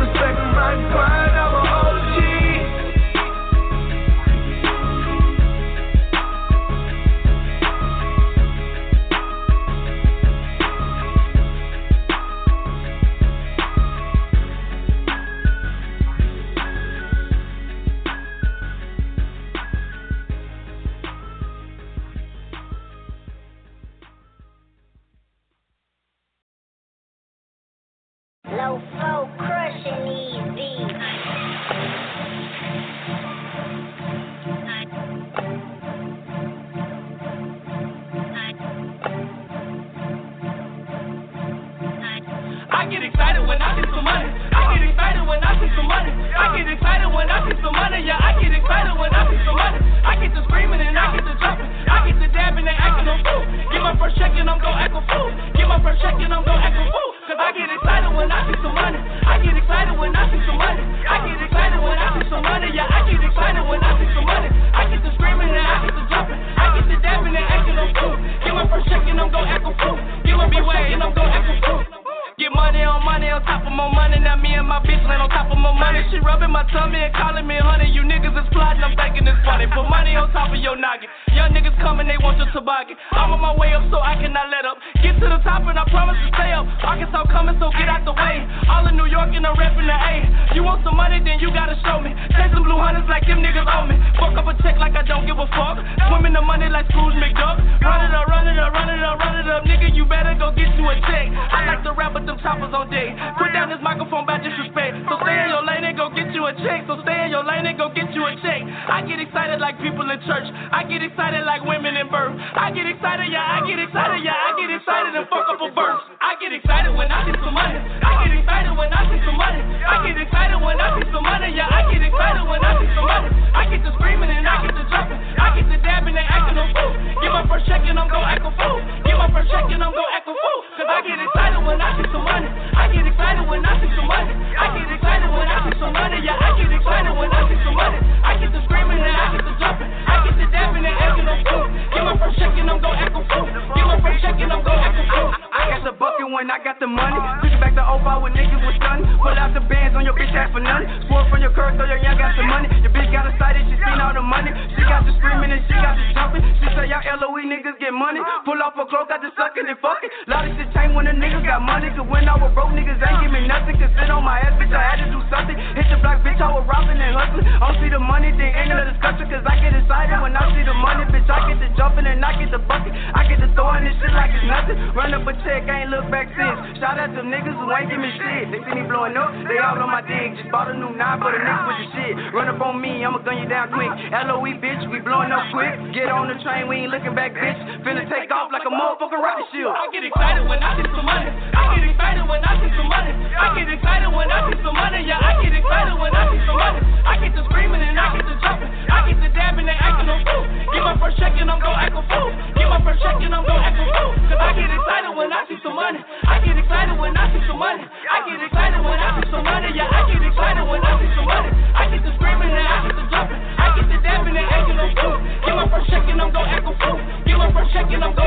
off like a motherfucking rocket shield. I get excited when I see some money. I get excited when I see some money. I get excited when I see some money. Yeah, I get excited when I see some money. I get to screaming and I get to jumping. I get to dabbing and acting on fool. Get my first check and I'm gon' act a fool. Get my first check and I'm gon' act a fool. Cause I get excited when I see some money. I get excited when I see some money. I get excited when I see some money. Yeah, I get excited when I see some money. I get to screaming and I get to jumping. I get to dabbing and acting on fool. Get my first check and I'm gon' act a fool. Get my first check and I'm gon'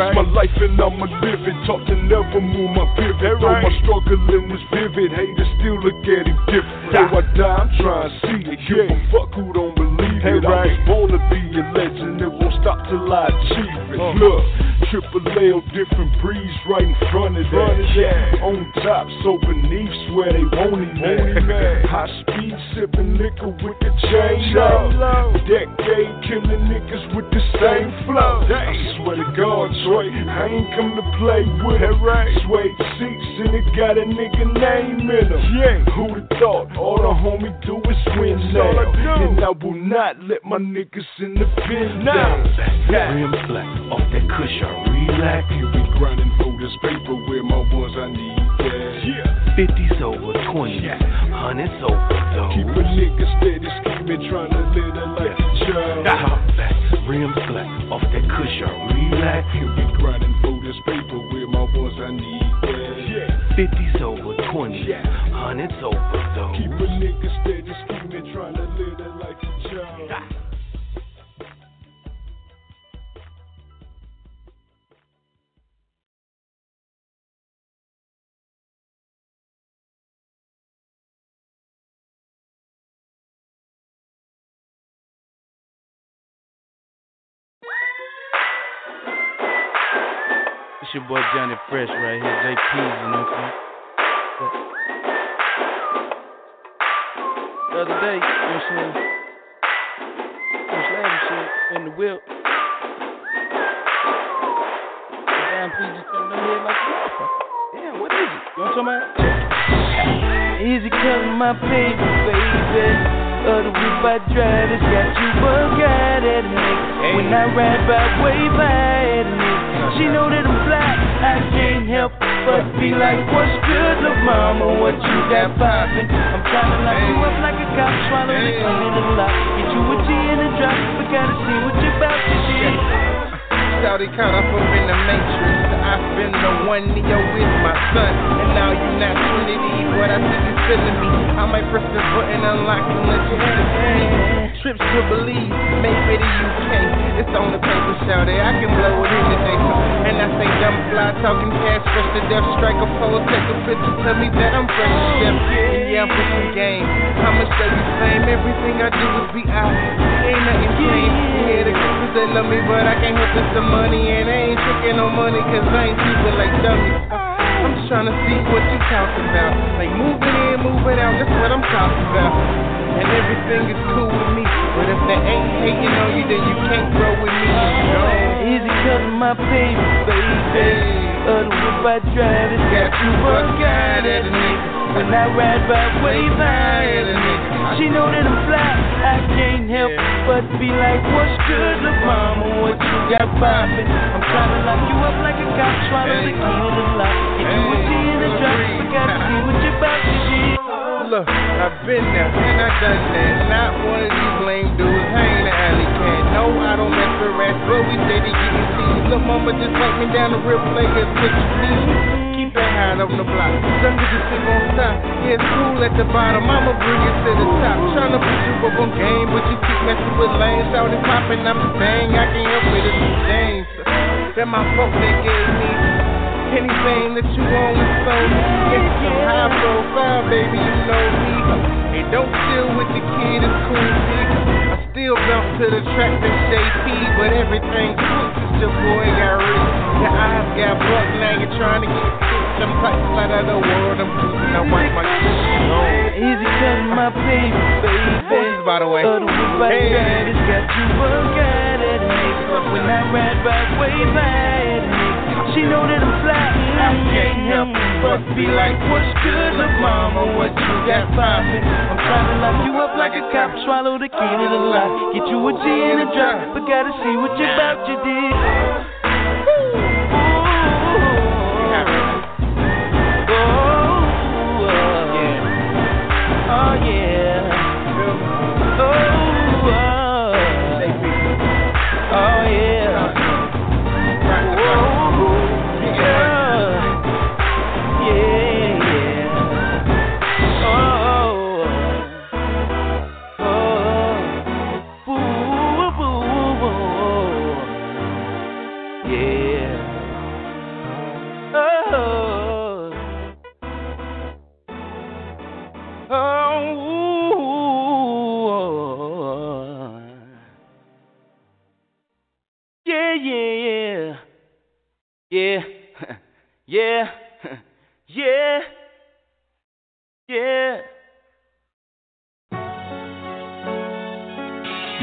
right. my life and I'ma live it. Talk to never move my pivot. Though right. my struggling was vivid, haters still look at it different. Though I die, I'm trying to see it. Give a fuck who don't believe Hey, it. I right. was born to be a legend, it won't stop till I achieve it. Uh. Look, triple L, different breeze right in front of that. Front of that. On top, so beneath, swear they won't even. Won't. High speed sipping liquor with the chain Chain low. Decade killing niggas with the same flow. I swear to God, Troy, I ain't come to play with it. Suede seats and it got a nigga name in them. Yeah. Who'da thought all the homie do is win all I now? And I will not let my niggas in the pen Nah. down. Back, rim flat, off that cushion, relax. You be grinding for this paper with my ones I need. Yeah. 50s over 20, hundreds over though. Keep a nigga steady scheming, trying to live a life chose. Top back, rim flat, off that cushion, relax. You be grinding for this paper with my ones I need. Yeah. 50s over 20, hundreds over It's your boy Johnny Fresh right here, JP, you know what I'm saying? The other day, you know what I'm saying? Was shit in the whip. Damn just head like a motherfucker. Damn, what is it? You know what I'm talking about? Easy cousin, my paper, baby. Other whip I drive, it's got you bug at nigga. When I ride by, way by nigga. She know that I'm black. I can't help but be like, what's good, little mama? What you got poppin'? I'm trying to lock you up like a cop, swallow the key to the lock. Get you a G in the drop, but gotta see what you about to see. Shouty caught up up in the matrix. I've been the one Neo with my son, and now you not Trinity. What I think you feeling me. I might press the button, unlock and let you game. Trips to believe, made for the UK. It's on the paper, shout shouty. I can blow it in the day. And I say dumb fly, talking cash, fresh to death, strike a pose, take a picture, tell me that I'm fresh to death. Yeah, I'm pushing game. How much they be fame? Everything I do is be out. Ain't nothing changed. Yeah, cause they love me, but I can't help it's the money. And I ain't tricking no money, cause I ain't stupid like dummies. I'm just trying to see what you talking about. Like moving in, moving out, that's what I'm talking about. And everything is cool with me. But if they ain't hating on you, then you can't grow with me. No. Easy cousin, my paper, baby. Other whip I drive, it's got you bug at it, nigga. When I ride by, way by it, nigga. She know that I'm fly, I can't help but be like, what's good, little mama? What you got poppin'? I'm trying to lock you up like a cop, key to the lock. Get you a G in the drop, but gotta see what you about to see. Look, I've been there and I done that. Not one of these lame dudes. I ain't an alley cat. No, I don't mess rats, but we say getting teased. Mama just let me down the. Keep high on the block. Some sit on top. Yeah, it's cool at the bottom. I'ma bring it to the top. Tryna put you up on game, but you keep messing with lanes. Shout it poppin', I'm bang. I can't help it, it's James. That my folk that gave me. Anything that you want is so Yes, I'm high profile, baby, you know me. Hey, don't chill with the kid, it's cool, see. Still bounce to the track that JP, but everything since your boy. Your eyes got now you're trying to get. I'm out of the world, I'm cruising, I wipe my shit on. Easy my baby. Boys, by the way. Other whip I Hey. it's got you at it. When I ride by, way it, nigga. She know that I'm fly, I can't help must be like, what's good, look, mama, what you got poppin'? I'm trying to lock you up like a cop, swallow the key to the lock. Get you a G in a drop, but gotta see what you about, you did. yeah, yeah, yeah, yeah.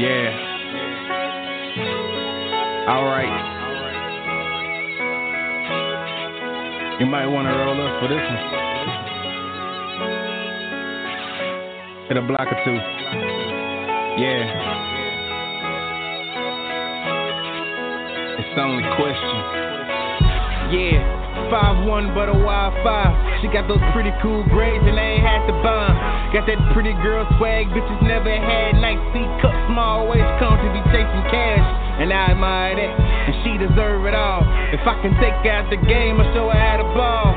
Yeah. Alright. You might want to roll up for this one. Hit a block or two. Yeah. It's only question. Yeah. Five but a wild five. She got those pretty cool braids and they ain't had to buy. Got that pretty girl swag, bitches never had. Nice C cup, small waist, come to be chasing cash. And I admire that, and she deserve it all. If I can take out the game, I'll show her how to ball.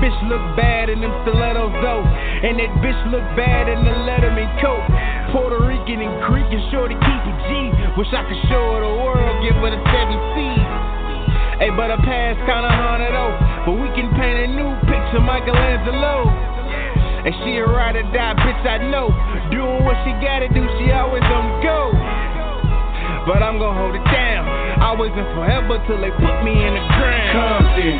Bitch look bad in them stilettos though, and that bitch look bad in the Letterman coat. Puerto Rican and Greek and shorty keep it G. Wish I could show her the world, give her the seven C's. Hey, but her past kinda haunted though. But we can paint a new picture, Michelangelo. And she a ride or die, bitch, I know. Doing what she gotta do, she always on go. But I'm gonna hold it down. Always and forever till they put me in the ground. Compton.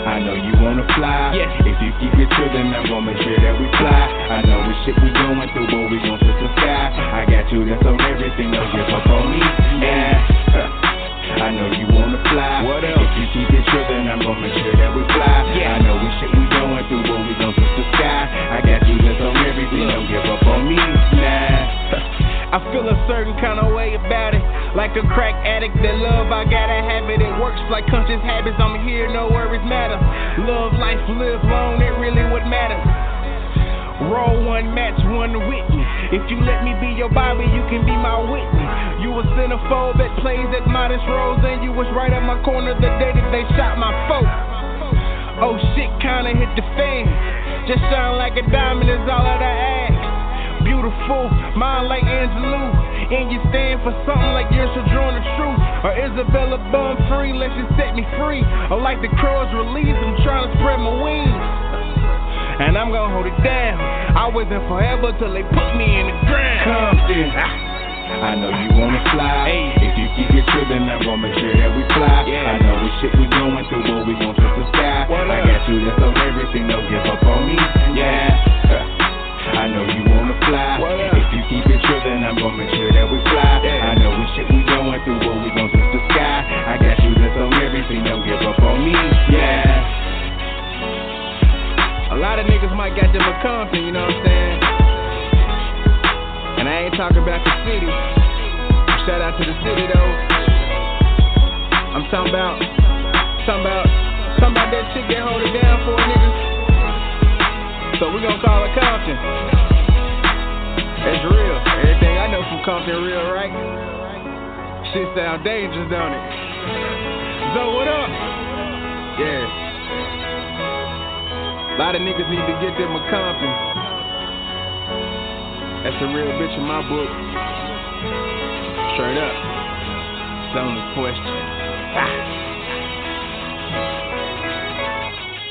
I know you wanna fly. Yes. If you keep it true, then I'm gonna make sure that we fly. I know the shit we going through, but we gon' touch the sky. I got you, that's on everything. Don't give up on me. Yeah. I know you wanna fly. What else? If you keep it true, then I'm gonna make sure that we fly. Yeah. I know the shit we going through, but we gon' touch the sky. I got you, that's on everything. Don't give up on me. Nah. I feel a certain kind of way about it. Like a crack addict that love, I gotta have it. It works like conscious habits. I'm here, no worries matter. Love life, live long, it really would matter. Roll one match, one Whitney. If you let me be your Bobby, you can be my witness. You a centerfold that plays at modest roles, and you was right at my corner the day that they shot my folk. Oh shit, kinda hit the fan. Just shine like a diamond is all that I ask. Beautiful, mind like Angelou. And you stand for something like you're Sojourner the truth. Or Isabella Bum free, let you set me free. Or like the crows release, I'm trying to spread my wings. And I'm gonna hold it down. Always and forever till they put me in the ground. Compton. Ah. I know you wanna fly. If you keep it true, then I'm gonna make sure that we fly. I know the shit we going through, but we gon' touch the sky. I got you, that's on everything. Don't give up on me. Yeah. I know you wanna fly. If you keep it true, then I'm gonna make sure that we fly. I know the shit we going through, but we gon' touch the sky. I got you, that's on everything. Don't give up on me. A lot of niggas might got them a Compton, you know what I'm saying? And I ain't talking about the city. Shout out to the city though. I'm talking about, talking about, talking about that shit that hold it down for a nigga. So we gonna call it Compton. It's real. Everything I know from Compton real, right? Shit sound dangerous, don't it? So what up? Yeah. A lot of niggas need to get them a Compton. That's a real bitch in my book. Straight up. It's only question.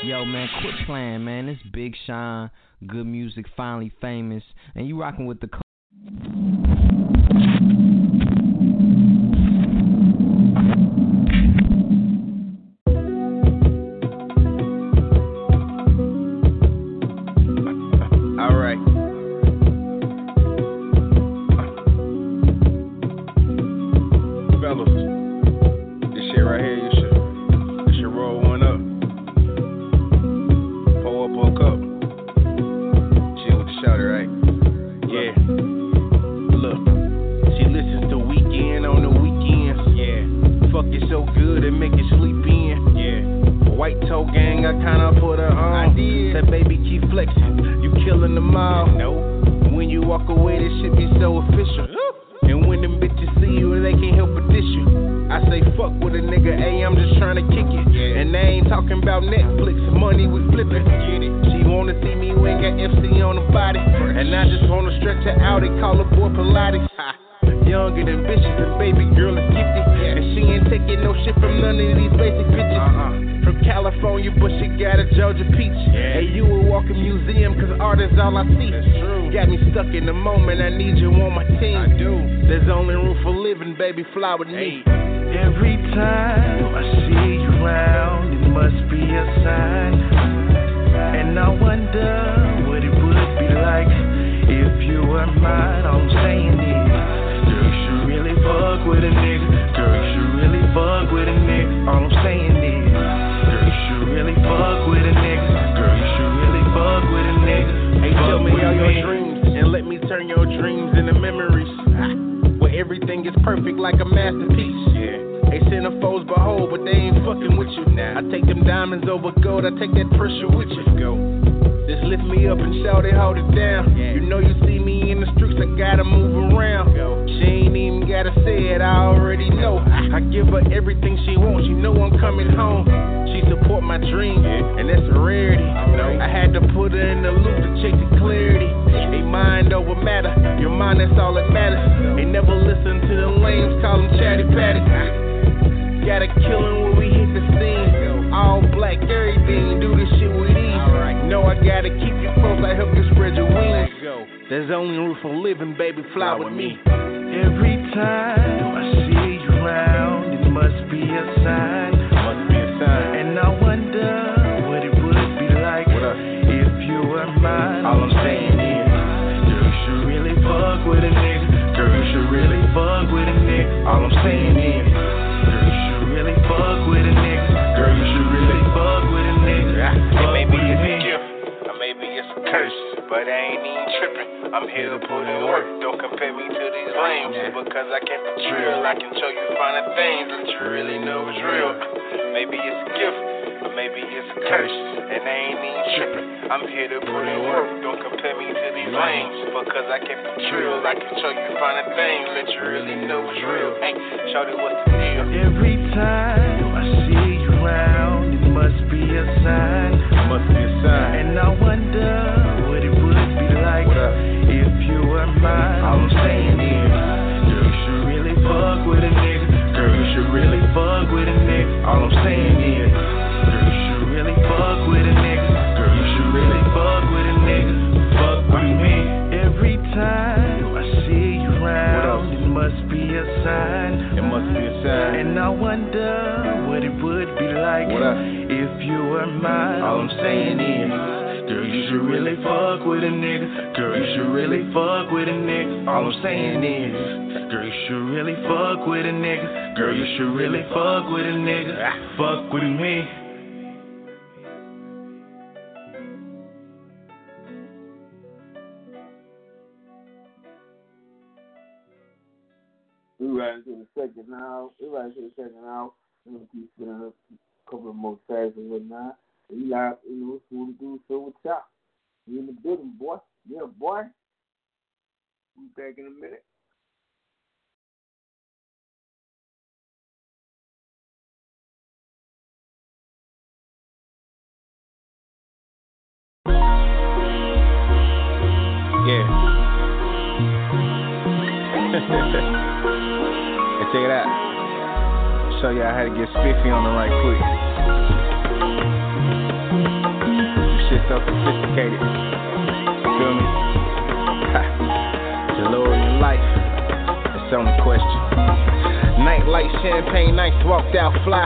Yo, man, quit playing, man. It's Big Sean, good music, finally famous, and you rocking with the. co- all I see. Got me stuck in the moment, I need you on my team. I do. There's only room for living, baby, fly with me. Every time I see you around, it must be a sign. And I wonder what it would be like if you were mine. I'm saying is, girl, you should really fuck with a nigga. Living, baby, fly with me. I'm here to put in work. Don't compare me to these lames, because I kept the drill. I can show you finer things that you really know is real. Hey, shorty, what's the deal? Every time I see you around, it must be a sign. Must be a sign. And I wonder what it would be like if you were mine. All I'm saying really fuck with a nigga. All I'm saying is, girl, you should really fuck with a nigga. Girl, you should really fuck with a nigga. Fuck with me. We right into the second hour. We right into the second hour. We're gonna keep spinning up a couple of more tracks and whatnot. We live, you know, school to do so with Chop. We in the building, boy. Yeah, boy. We back in a minute. Yeah. hey, check it out. Show y'all how to get spiffy on the right quick. Shit so sophisticated. Feel me? In life. It's on the question. Nightlight, champagne nights, walked out fly.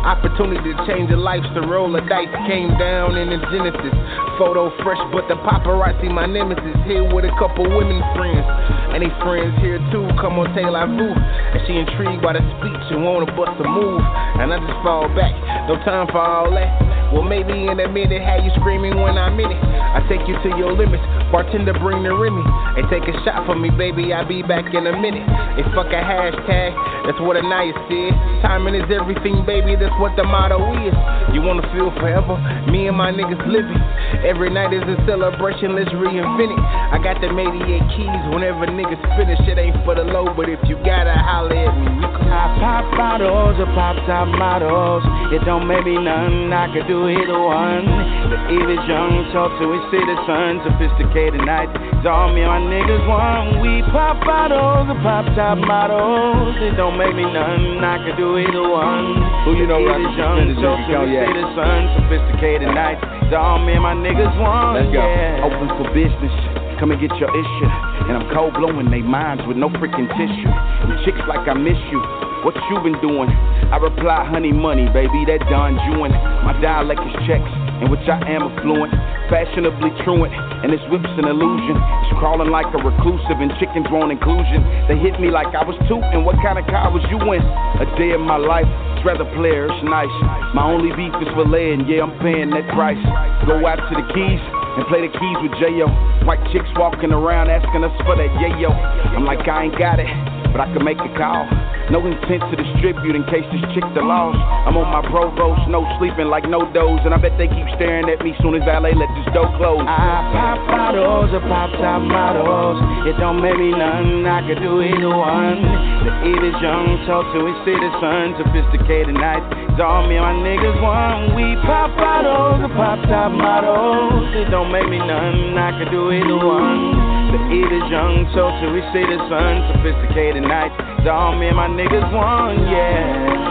Opportunity to change your life, the roll of dice came down in the Genesis. Photo fresh, but the paparazzi, my nemesis, here with a couple women friends. And they friends here too, come on, Taylor Vu. And she intrigued by the speech and wanna bust a move. And I just fall back, no time for all that. Well, maybe in a minute, have you screaming when I'm in it. I take you to your limits. Bartender, bring the Remy. And take a shot for me, baby. I'll be back in a minute. And fuck a hashtag, that's what a nice is. Timing is everything, baby. That's what the motto is. You wanna feel forever? Me and my niggas living. Every night is a celebration, let's reinvent it. I got the 88 keys whenever niggas finish. It ain't for the low, but if you gotta holler at me, we can. I pop bottles or pop top models. It don't make me nothing I could do either one. The Eve is young, talk to his citizens, sophisticated nights. It's all me and my niggas one. We pop bottles or pop top models. It don't make me none, I could do either one. Who you know the is young, talk to his Cognac? citizens, sophisticated nights. It's all me and my niggas one. Let's go. Yeah. Open for business. Come and get your issue. And I'm cold blowing they minds with no freaking tissue. And chicks like I miss you. What you been doing? I reply, honey, money, baby, that Don Juan. My dialect is checks, in which I am affluent. Fashionably truant, and this whip's an illusion. It's crawling like a reclusive, and chickens want inclusion. They hit me like I was two, and what kind of car was you in? A day of my life, it's rather player, it's nice. My only beef is for yeah, I'm paying that price. Go out to the keys and play the keys with J.O. White chicks walking around asking us for that yayo. I'm like, I ain't got it, but I can make a call. No intent to distribute in case this chick the lost. I'm on my provost, no sleeping like no doze, and I bet they keep staring at me soon as LA let this door close. I pop bottles or pop top models. It don't make me none, I could do either one. The Eve is young, talk to his citizens, sophisticated nights. It's all me and my niggas one. We pop bottles or pop top models. It don't make me none, I could do either one. The Eve is young, talk to his citizens, sophisticated nights. It's all me and my niggas one, yeah.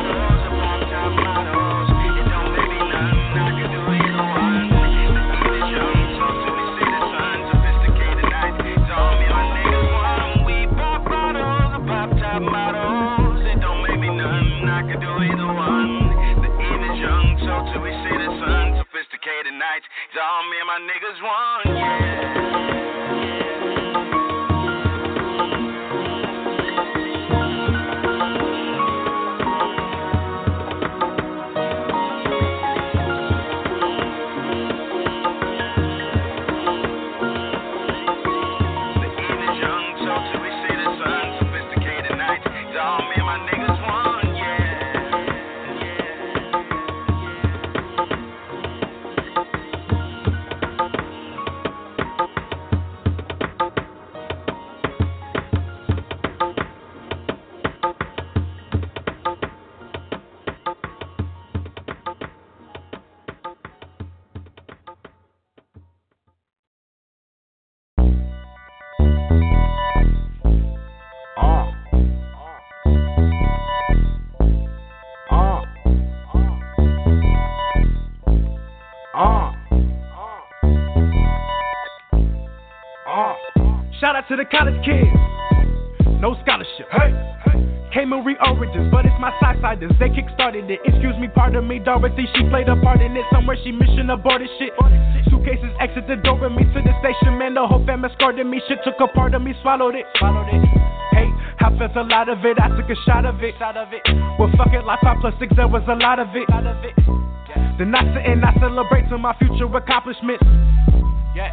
Sophisticated nights, it's all me and my niggas one, yeah. To the college kids. No scholarship. Hey. Came in re-origins, but it's my side-siders. They kick-started it. Excuse me, pardon me, Dorothy. She played a part in it. Somewhere she mission aborted shit. Suitcases exit the door with me to the station. Man, the whole fam escorted me. Shit took a part of me, swallowed it. Swallowed it. Hey, I felt a lot of it. I took a shot of it. Shot of it. Well, fuck it, like five plus six, there was a lot of it. Lot of it. Then I sit and I celebrate to my future accomplishments. Yeah.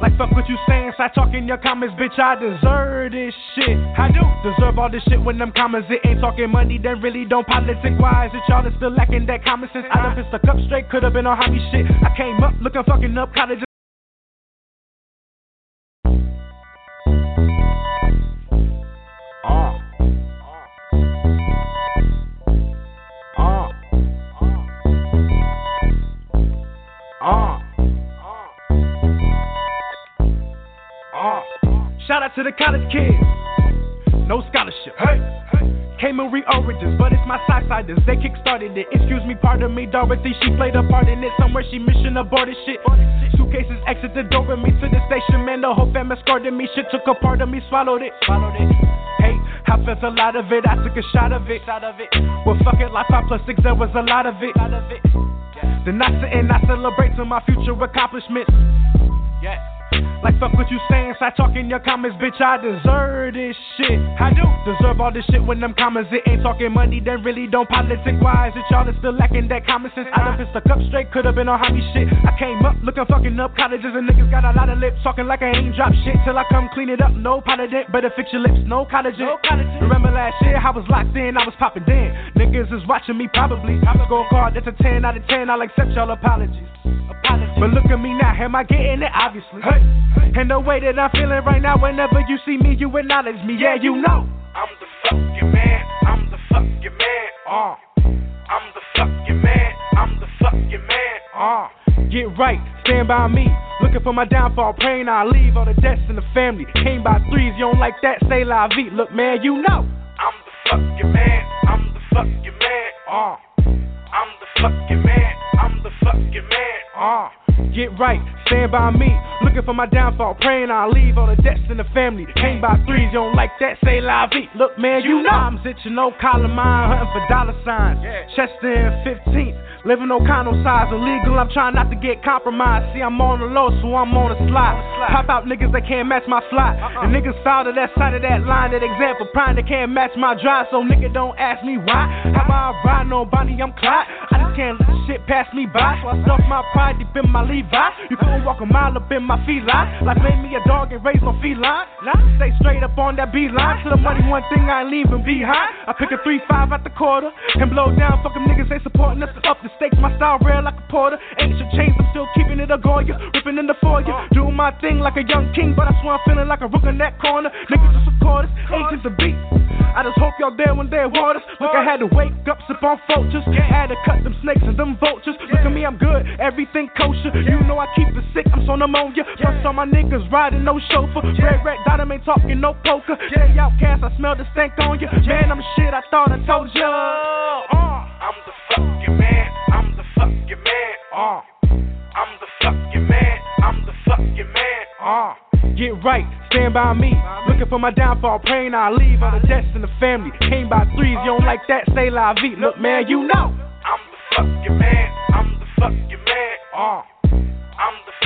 Like fuck what you saying, start talking your comments, bitch. I deserve this shit. I do deserve all this shit when them comments. It ain't talking money, then really don't politic wise. It y'all is still lacking that common sense. I done pissed the cup straight, could have been on homie shit. I came up looking fucking up, college. Uh. Shout out to the college kids. No scholarship. Hey. Came in re-origins, but it's my side-siders. They kick-started it. Excuse me, pardon me, Dorothy. She played a part in it. Somewhere she mission aborted shit. Suitcases exit the door with me to the station. Man, the whole fam escorted me. Shit took a part of me, swallowed it. Swallowed it. Hey, I felt a lot of it. I took a shot of it. Shot of it. Well, fuck it, like five plus six, there was a lot of it. Lot of it. Then I sit and I celebrate to my future accomplishments. Yeah. Like fuck what you saying, start talking your comments, bitch. I deserve this shit. I do deserve all this shit when them comments. It ain't talking money, then really don't politic wise. It y'all is still lacking that common sense. I done pissed the cup straight, could've been on hobby shit. I came up looking fucking up colleges and niggas got a lot of lips talking like I ain't drop shit till I come clean it up. No Polident, better fix your lips, no collagen. No. Remember last year I was locked in, I was popping in. Niggas is watching me probably. I'm a go card that's a 10 out of 10. I'll accept y'all apologies. apologies. But look at me now, am I getting it? Obviously. Hey. And the way that I'm feeling right now, whenever you see me, you acknowledge me. Yeah, you know. I'm the fucking man. I'm the fucking man. Uh. I'm the fucking man. I'm the fucking man. Uh. Get right, stand by me. Looking for my downfall, praying I leave all the debts in the family. Came by threes, you don't like that, say la vie. Look, man, you know. I'm the fucking man. I'm the fucking man. Uh. I'm the fucking man. I'm the fucking man. Uh. Get right, stand by me. Looking for my downfall, praying I leave all the debts in the family. Came by threes, you don't like that, say la vie. Look, man, you know. I'm itching, no collar mine, hunting for dollar signs. Yeah. Chester and 15th. Living no condo size, illegal. I'm trying not to get compromised. See, I'm on the low, so I'm on the slide. Pop out niggas that can't match my slide. Uh-uh. And niggas foul to that side of that line. That example, prime that can't match my drive. So nigga, don't ask me why. How about I ride no Bonnie? I'm Clyde. I just can't let shit pass me by. So I stuff my pride deep in my Levi. You couldn't walk a mile up in my feline. Like made me a dog and raised no feline. Stay straight up on that beeline. To the money, one thing I ain't leaving behind. I pick a 3-5 out the quarter and blow down. Fuck them niggas, they supporting us up the stakes. My style real like a porter. Ancient chains, I'm still keeping it a Goya. Ripping in the foyer. Doing my thing like a young king, but I swear I'm feeling like a rook in that corner. Niggas just supporters, agents of beat. I just hope y'all there when they're waters. Look, I had to wake up, sip on vultures. Had to cut them snakes and them vultures. Look at me, I'm good, everything kosher. You know I keep it sick, I'm so pneumonia. Plus all my niggas riding no chauffeur. Red rat dottom ain't talking no poker. Yeah, outcast, I smell the stank on you. Man, I'm shit, I thought I told ya. Uh. I'm the fucking man. I'm the fucking man. Uh. I'm the fucking man. I'm the fucking man. Uh. Get right, stand by me. Looking for my downfall, praying I leave all the debts in the family. Came by threes, you don't like that, say la vie. Look, man, you know. I'm the fucking man. I'm the fucking man. Uh.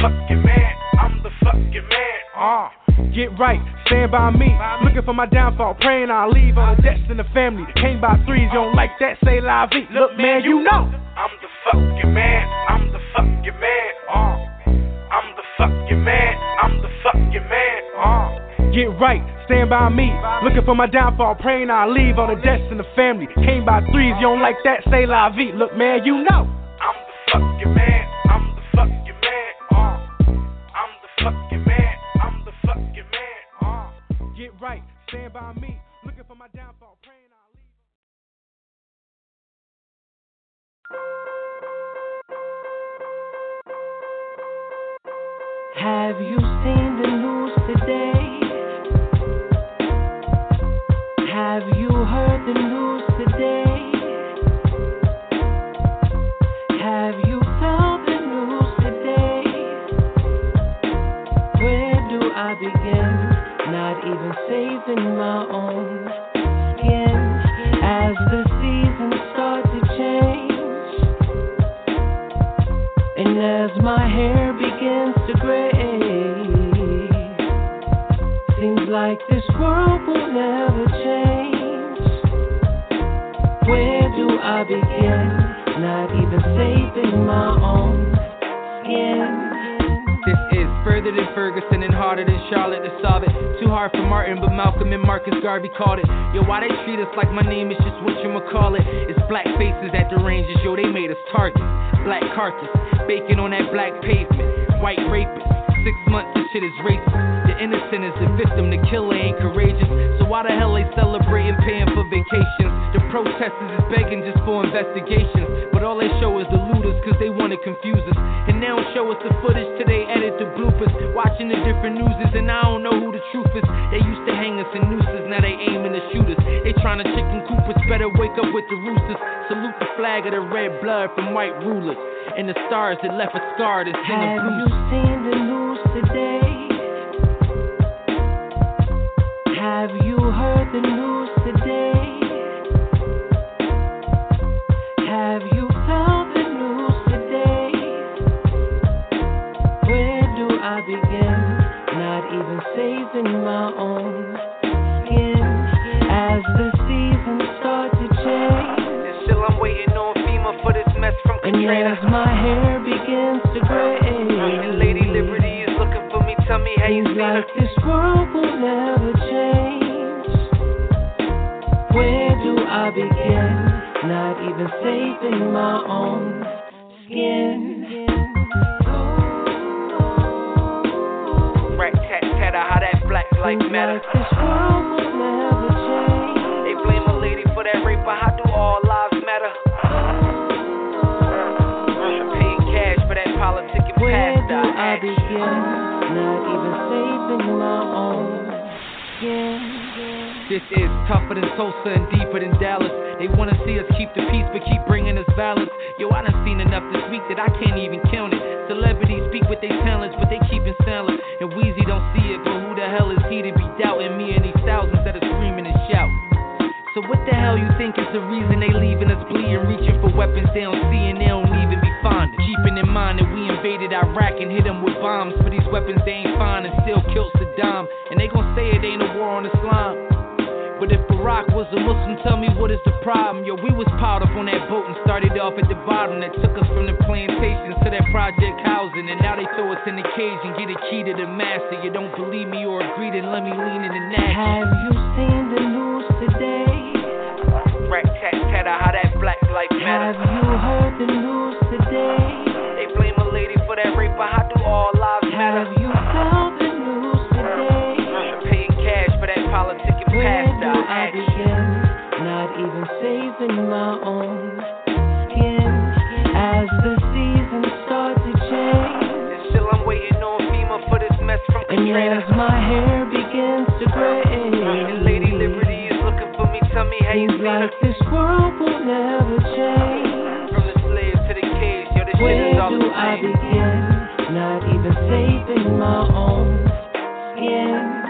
Fucking man. I'm the fucking man. Uh. Get right, stand by me. Looking for my downfall, praying I leave all the debts in the family. Came by threes, you don't like that, say la vie. Look, man, you know. I'm the fucking man. I'm the fucking man. Uh. I'm the fucking man. I'm the fucking man. Uh. Get right, stand by me. Looking for my downfall, praying I leave all the debts in the family. Came by threes, you don't like that, say la vie. Look, man, you know. I'm the fucking man. Have you seen the news today? This is further than Ferguson and harder than Charlotte to solve it. Too hard for Martin, but Malcolm and Marcus Garvey called it. Yo, why they treat us like my name is just what you call it? It's black faces at the ranges, yo, they made us targets. Black carcass, bacon on that black pavement. White rapist, six months, this shit is racist. The innocent is the victim, the killer ain't courageous. So why the hell they celebrating, paying for vacations? The protesters is begging just for investigations. But all they show is the looters, cause they wanna confuse us. And they don't show us the footage they edit the bloopers. Watching the different newses, and I don't know who the truth is. They used to hang us in nooses, now they aiming to shoot us. They trying to chicken coop us, better wake up with the roosters. Salute the flag of the red blood from white rulers. And the stars that left a scar that's in the Have blues. you seen the news today? As my hair begins to gray, and Lady Liberty is looking for me. Tell me how you feel. like this world will never change. Where do I begin? Not even saving my own skin. Rat tat tat, how that black life matter. Like this world will never change. They blame a lady for that rape, but how do all lives matter? Where past do I begin? Not even saving my own skin. This is tougher than Tulsa and deeper than Dallas. They wanna see us keep the peace, but keep bringing us violence. Yo, I done seen enough this week that I can't even count it. Celebrities speak with their talents, but they keepin' silent. And Weezy don't see it, but who the hell is he to be doubting me and these thousands that are screaming and shouting? So what the hell you think is the reason they leaving us bleeding, reaching for weapons they don't see and they don't even be finding? Keeping in mind that we invaded Iraq and hit them with bombs for these weapons they ain't find and still killed Saddam. And they gon' say it ain't a war on Islam. But if Barack was a Muslim, tell me what is the problem? Yo, we was piled up on that boat and started off at the bottom. That took us from the plantations to that project housing. And now they throw us in the cage and get a key to the master. You don't believe me or agree, then let me lean in the neck. Have you seen the news today? Rat tat tat, how that black life matter. Have you heard the news that rape, but do all lives matter? Have you felt the news today? Paying cash for that politicking Where past do I begin? Not even saving my own skin as the seasons start to change. And still I'm waiting on FEMA for this mess from And Katrina. as my hair begins to gray, And Lady Liberty is looking for me. Tell me how you feel. like this world will never change. Where do I begin? Not even saving my own skin.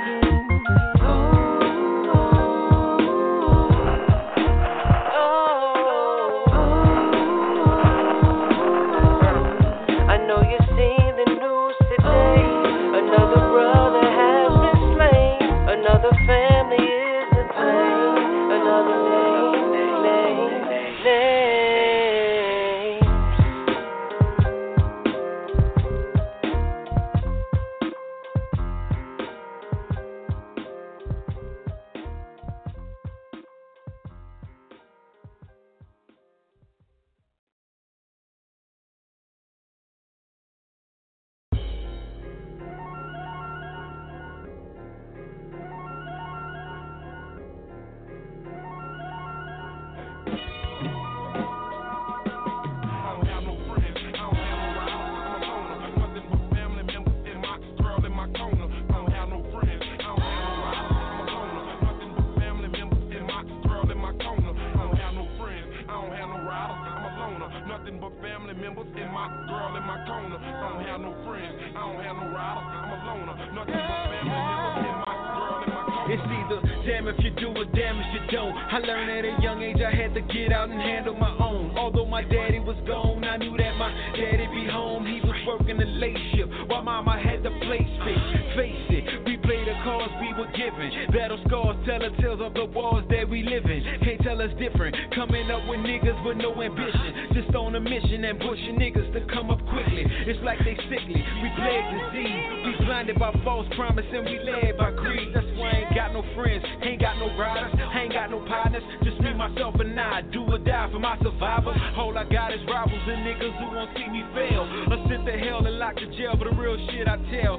Tales of the walls that we live in. Can't tell us different. Coming up with niggas with no ambition. Just on a mission and pushing niggas to come up quickly. It's like they sickly. We plague disease. We blinded by false promise and we led by greed. That's why I ain't got no friends. Ain't got no riders. Ain't got no partners. Just me, myself, and I. Do or die for my survival. All I got is rivals and niggas who won't see me fail. Or sent to hell and locked to jail for the real shit I tell.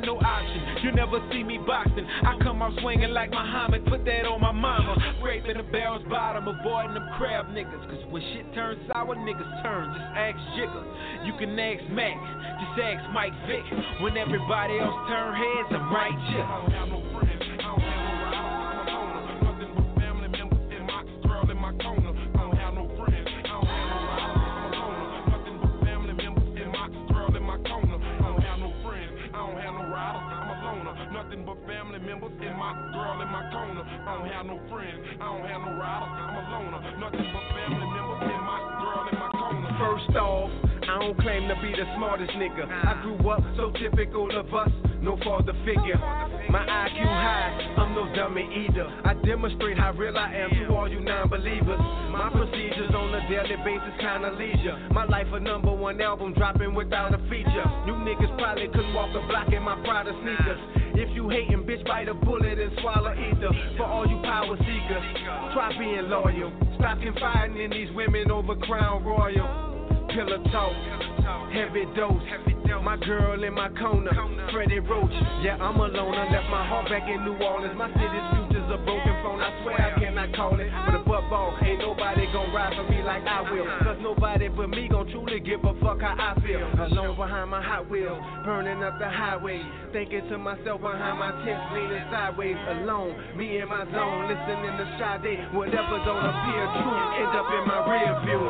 Fail no option. You never see me boxing. I come out swinging like Muhammad. Put that on my mama. Raping the barrel's bottom. Avoiding them crab niggas. Cause when shit turns sour, niggas turn. Just ask Jigga. You can ask Mac. Just ask Mike Vick. When everybody else turn heads, I'm right here. Members and my girl in my corner. I don't have no friends, I don't have no riders. I'm a loner. Nothing but family members and my girl in my corner. First off, I don't claim to be the smartest nigga. I grew up so typical of us, no father figure. My IQ high, I'm no dummy either. I demonstrate how real I am to all you non-believers. My procedures on a daily basis, kinda leisure. My life a number one album dropping without a feature. You niggas probably couldn't walk a block in my Prada sneakers. If you hating, bitch, bite a bullet and swallow ether. For all you power seekers, try being loyal. Stop confiding in these women over Crown Royal. Pillow talk, heavy dose. My girl in my corner, Freddie Roach. Yeah, I'm alone. I left my heart back in New Orleans. My city's future's a broken phone. I swear I cannot call it. But above all, ain't nobody gon' ride for me like I will. Cause nobody but me gon' truly give a fuck how I feel. Alone behind my Hot Wheels, burning up the highway. Thinking to myself behind my tent, leaning sideways. Alone, me in my zone, listening to Sade. Whatever don't appear true, end up in my rear view.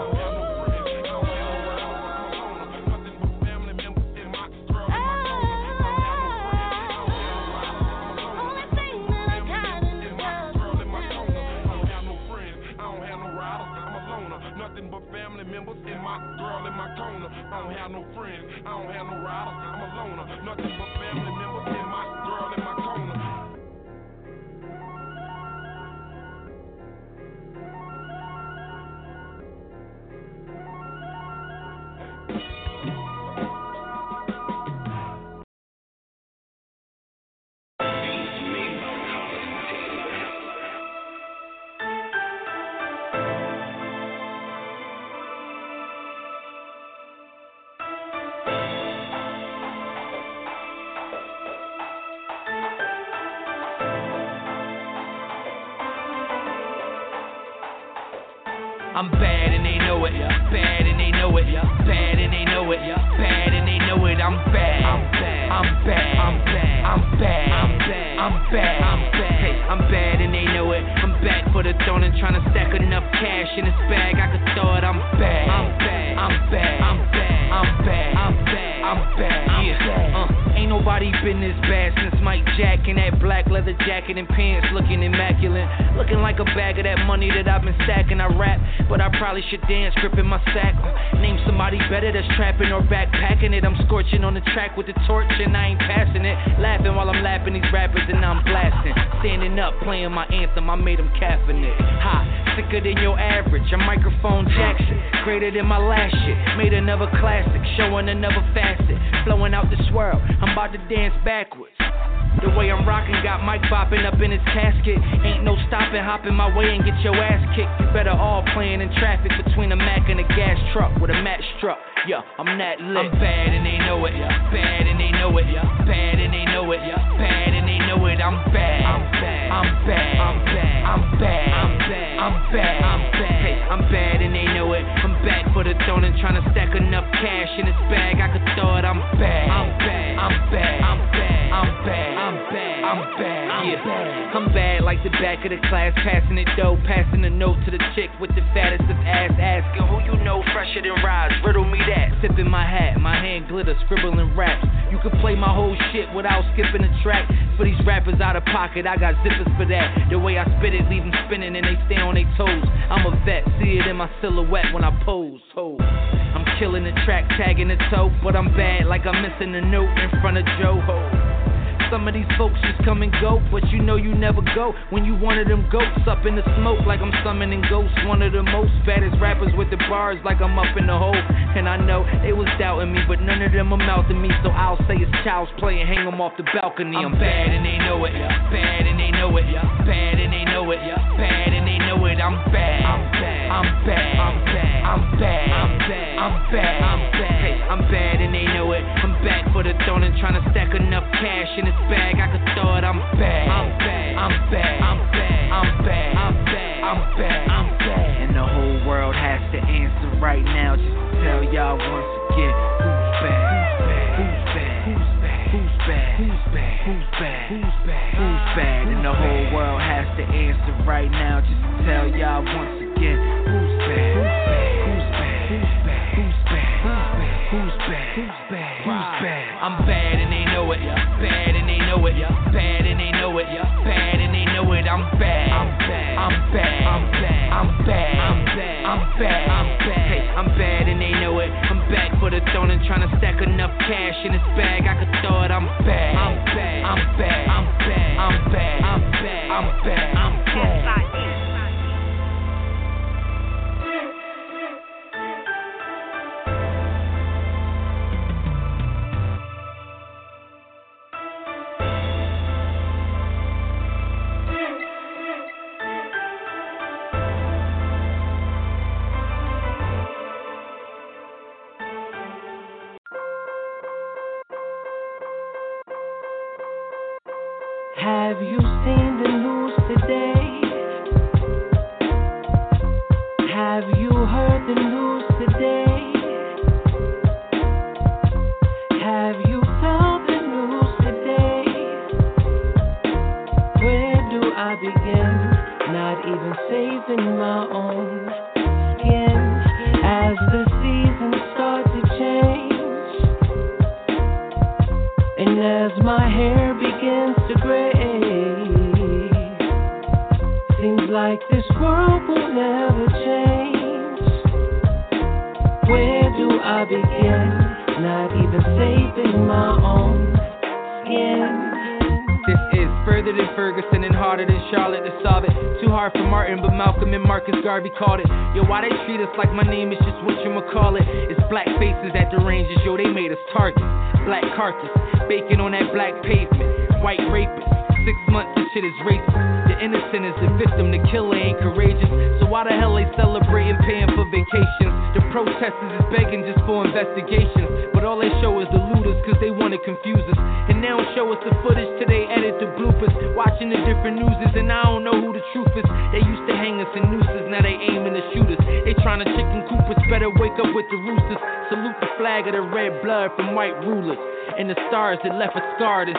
Have no friends, I don't have no riders, I'm a loner. Nothing but the throne and trying to stack enough cash in this bag. I could throw it. I'm bad. I'm bad. I'm bad. I'm bad. I'm bad. I'm bad. I'm bad. Yeah. Nobody been this bad since Mike Jack in that black leather jacket and pants looking immaculate. Looking like a bag of that money that I've been stacking. I rap, but I probably should dance, gripping my sack. Name somebody better that's trapping or backpacking it. I'm scorching on the track with the torch and I ain't passing it. Laughing while I'm lapping these rappers and I'm blasting. Standing up, playing my anthem, I made them capping it. Ha, sicker than your average. A microphone Jackson, greater than my last shit. Made another classic, showing another facet. Flowing out this world, I'm about to dance backwards. The way I'm rocking got Mike bopping up in his casket. Ain't no stopping, hopping my way and get your ass kicked. You better all playing in traffic between a Mac and a gas truck with a match truck. Yeah, I'm that lit. I'm bad and they know it. Bad and they know it. Bad and they know it. Bad and they know it. I'm bad. I'm bad. I'm bad. I'm bad. I'm bad. I'm bad. I'm bad. I'm bad. Hey, I'm bad and they know it. I'm back for the throne and trying to stack enough cash in this bag. I could throw it. I'm bad. I'm bad. I'm bad. I'm bad. I'm bad. I'm bad. I'm bad. Yeah. I'm bad like the back of the class, passing it dough, passing the note to the chick with the fattest of ass, asking who you know fresher than Rise. Riddle me that. Sipping my hat, my hand glitter, scribbling raps. You can play my whole shit without skipping a track. For these rappers out of pocket, I got zippers for that. The way I spit it, leave them spinning and they stay on their toes. I'm a vet, see it in my silhouette when I pose. Ho. I'm killing the track, tagging the toe, but I'm bad like I'm missing a note in front of Joe Ho. Some of these folks just come and go, but you know you never go when you one of them goats up in the smoke like I'm summoning ghosts. One of the most baddest rappers with the bars like I'm up in the hole. And I know they was doubting me, but none of them are mouthing me, so I'll say it's child's play and hang them off the balcony. I'm bad and they know it, bad and they know it, bad and they know it, bad and they know it. I'm bad, I'm bad, I'm bad, I'm bad, I'm bad, I'm bad, I'm bad, I'm bad. I'm bad and they know it. I'm back for the throne and trying to stack enough cash in this bag. I could throw it. I'm bad, I'm bad, I'm bad, I'm bad, I'm bad, I'm bad, I'm bad, I'm bad. And the whole world has to answer right now. Just to tell y'all once again who's bad, who's bad, who's bad, who's bad, who's bad, who's bad, who's bad, who's bad. Who's bad? And the whole world has to answer right now. Just to tell y'all once again I'm bad, I'm bad, I'm bad, I'm bad, I'm bad, I'm bad, I'm bad, I'm bad. Hey, I'm bad and they know it. I'm back for the throne and trying to stack enough cash in this bag. I could throw it. I'm bad, I'm bad, I'm bad, I'm bad, I'm bad, I'm bad, I'm bad,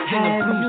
the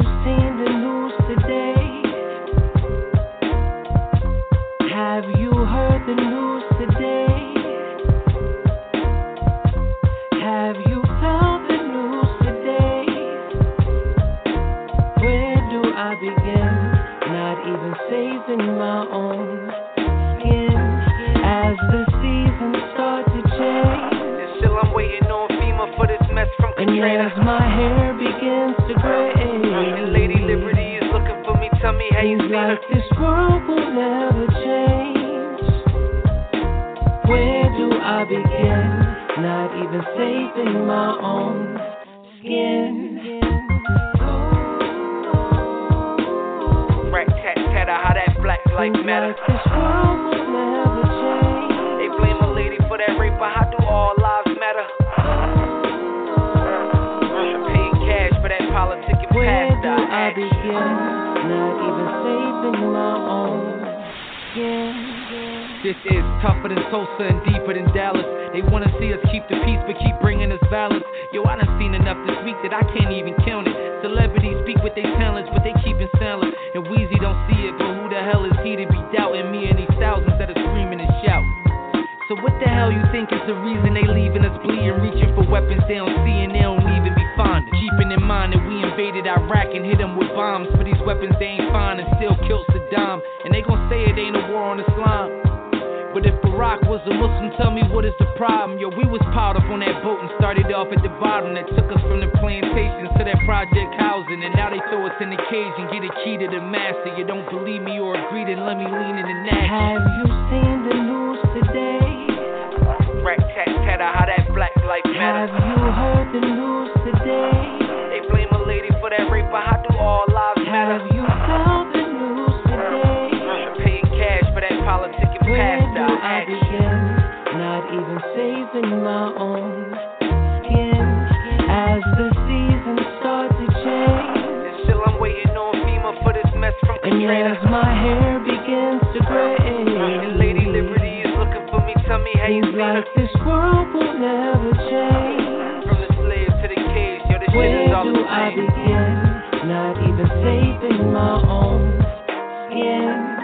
tougher than Tulsa and deeper than Dallas. They wanna see us keep the peace, but keep bringing us violence. Yo, I done seen enough this week that I can't even count it. Celebrities speak with their talents, but they keepin' silent. And Weezy don't see it, but who the hell is he to be doubting me and these thousands that are screaming and shouting? So what the hell you think is the reason they leaving us bleeding, reaching for weapons they don't see and they don't even be finding? Keeping in mind that we invaded Iraq and hit them with bombs but these weapons they ain't find and still killed Saddam. And they gon' say it ain't a war on Islam. But if Barack was a Muslim, tell me what is the problem? Yo, we was piled up on that boat and started off at the bottom. That took us from the plantations to that project housing. And now they throw us in the cage and get a key to the master. You don't believe me or agree, then let me lean in the neck. Have you seen the news today? Rat tat tatter, how that black life matter. Have you heard the news today? They blame a lady for that rape, but how do all lives matter? Mess from And Katrina. as my hair begins to gray, And Lady Liberty is looking for me. Tell me how you her. like this world will never change. From the slave to the cage, yo, this shit Where is all do the I begin? Not even saving my own skin.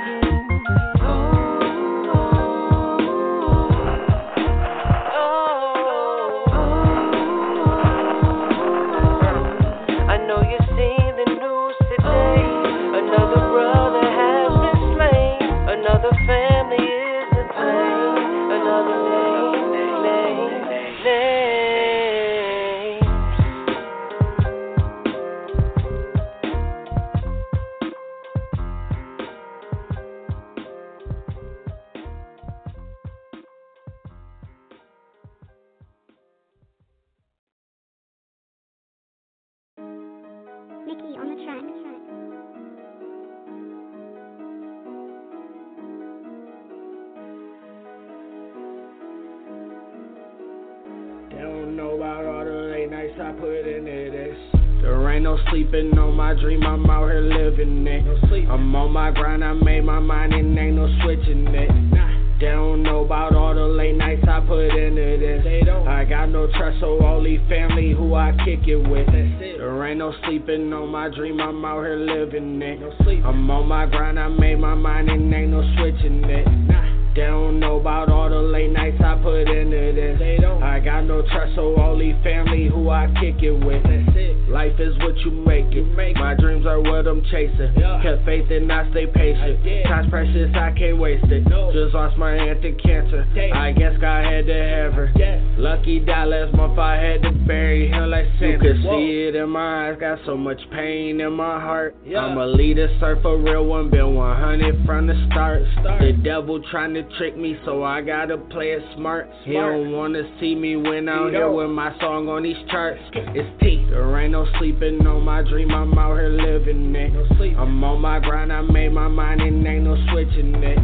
I kick it with. Life is what you make it. My dreams are what I'm chasing. Kept faith and I stay patient. Time's precious, I can't waste it. No. Just lost my aunt to cancer. I guess God had to have her. Lucky died last month, I had to bury him like Santa. You could see it in my eyes, got so much pain in my heart. I'm a leader, surf a real one, been 100 from the start. The devil trying to trick me, so I gotta play it smart. He don't wanna see me win out here with my song on these charts. It's T, there ain't no sleeping on my dream, I'm out here living it. I'm on my grind, I made my mind and ain't no switching it.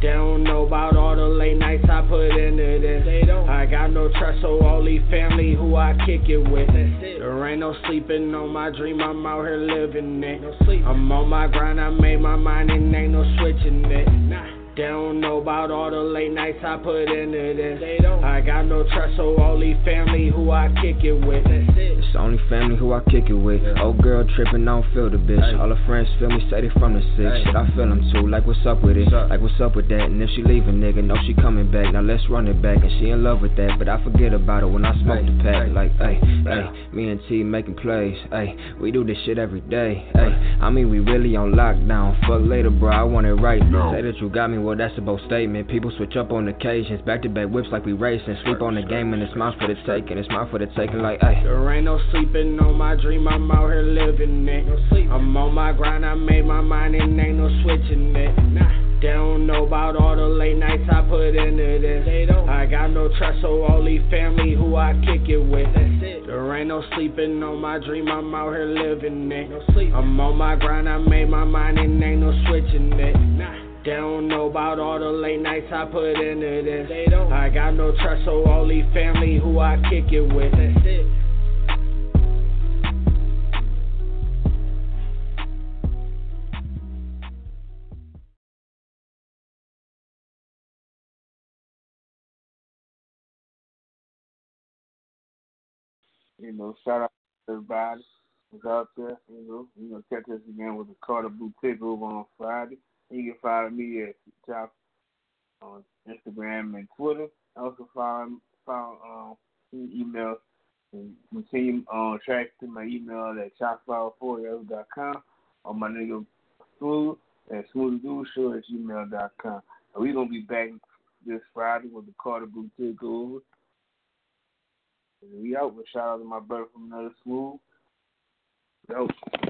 They don't know about all the late nights I put into this. I got no trust, so only family who I kick it with. There ain't no sleeping on my dream, I'm out here living it. I'm on my grind, I made my mind and ain't no switching it. They don't know about all the late nights I put into this. They don't. I got no trust, so only family who I kick it with. It's the only family who I kick it with. Old girl tripping, I don't feel the bitch. All her friends feel me, say they from the six. Shit, I feel them too. Like, what's up with it? Like, what's up with that? And if she leave a nigga, know she coming back. Now let's run it back. And she in love with that, but I forget about it when I smoke the pack. Like, hey, hey, me and T making plays. Hey, we do this shit every day. Hey, I mean, we really on lockdown. Fuck later, bro. I want it right. Say that you got me, well, that's a bold statement. People switch up on occasions. Back to back whips like we racing. Sleep on the game and it's mine for the taking. It's mine for the taking. Like, hey. There ain't no sleeping on my dream, I'm out here living it. I'm on my grind, I made my mind and ain't no switching it. Nah. They don't know about all the late nights I put into this. They don't. I got no trust, so only family who I kick it with. There ain't no sleeping on my dream, I'm out here living it. I'm on my grind, I made my mind and ain't no switching it. They don't know about all the late nights I put into this. They don't. I got no trust, so only family who I kick it with. That's it. You know, shout out to everybody who's out there. You know, you know, catch us again with the Carter Blue Takeover on Friday. You can follow me at Chop on Instagram and Twitter. Also follow follow um emails and continue on track to my email at chopfile4 or my nigga Smooth at smoothdude at gmail.com. And we're gonna be back this Friday with the Carter Blue Takeover. And we out. But shout out to my brother from another smooth. Dope.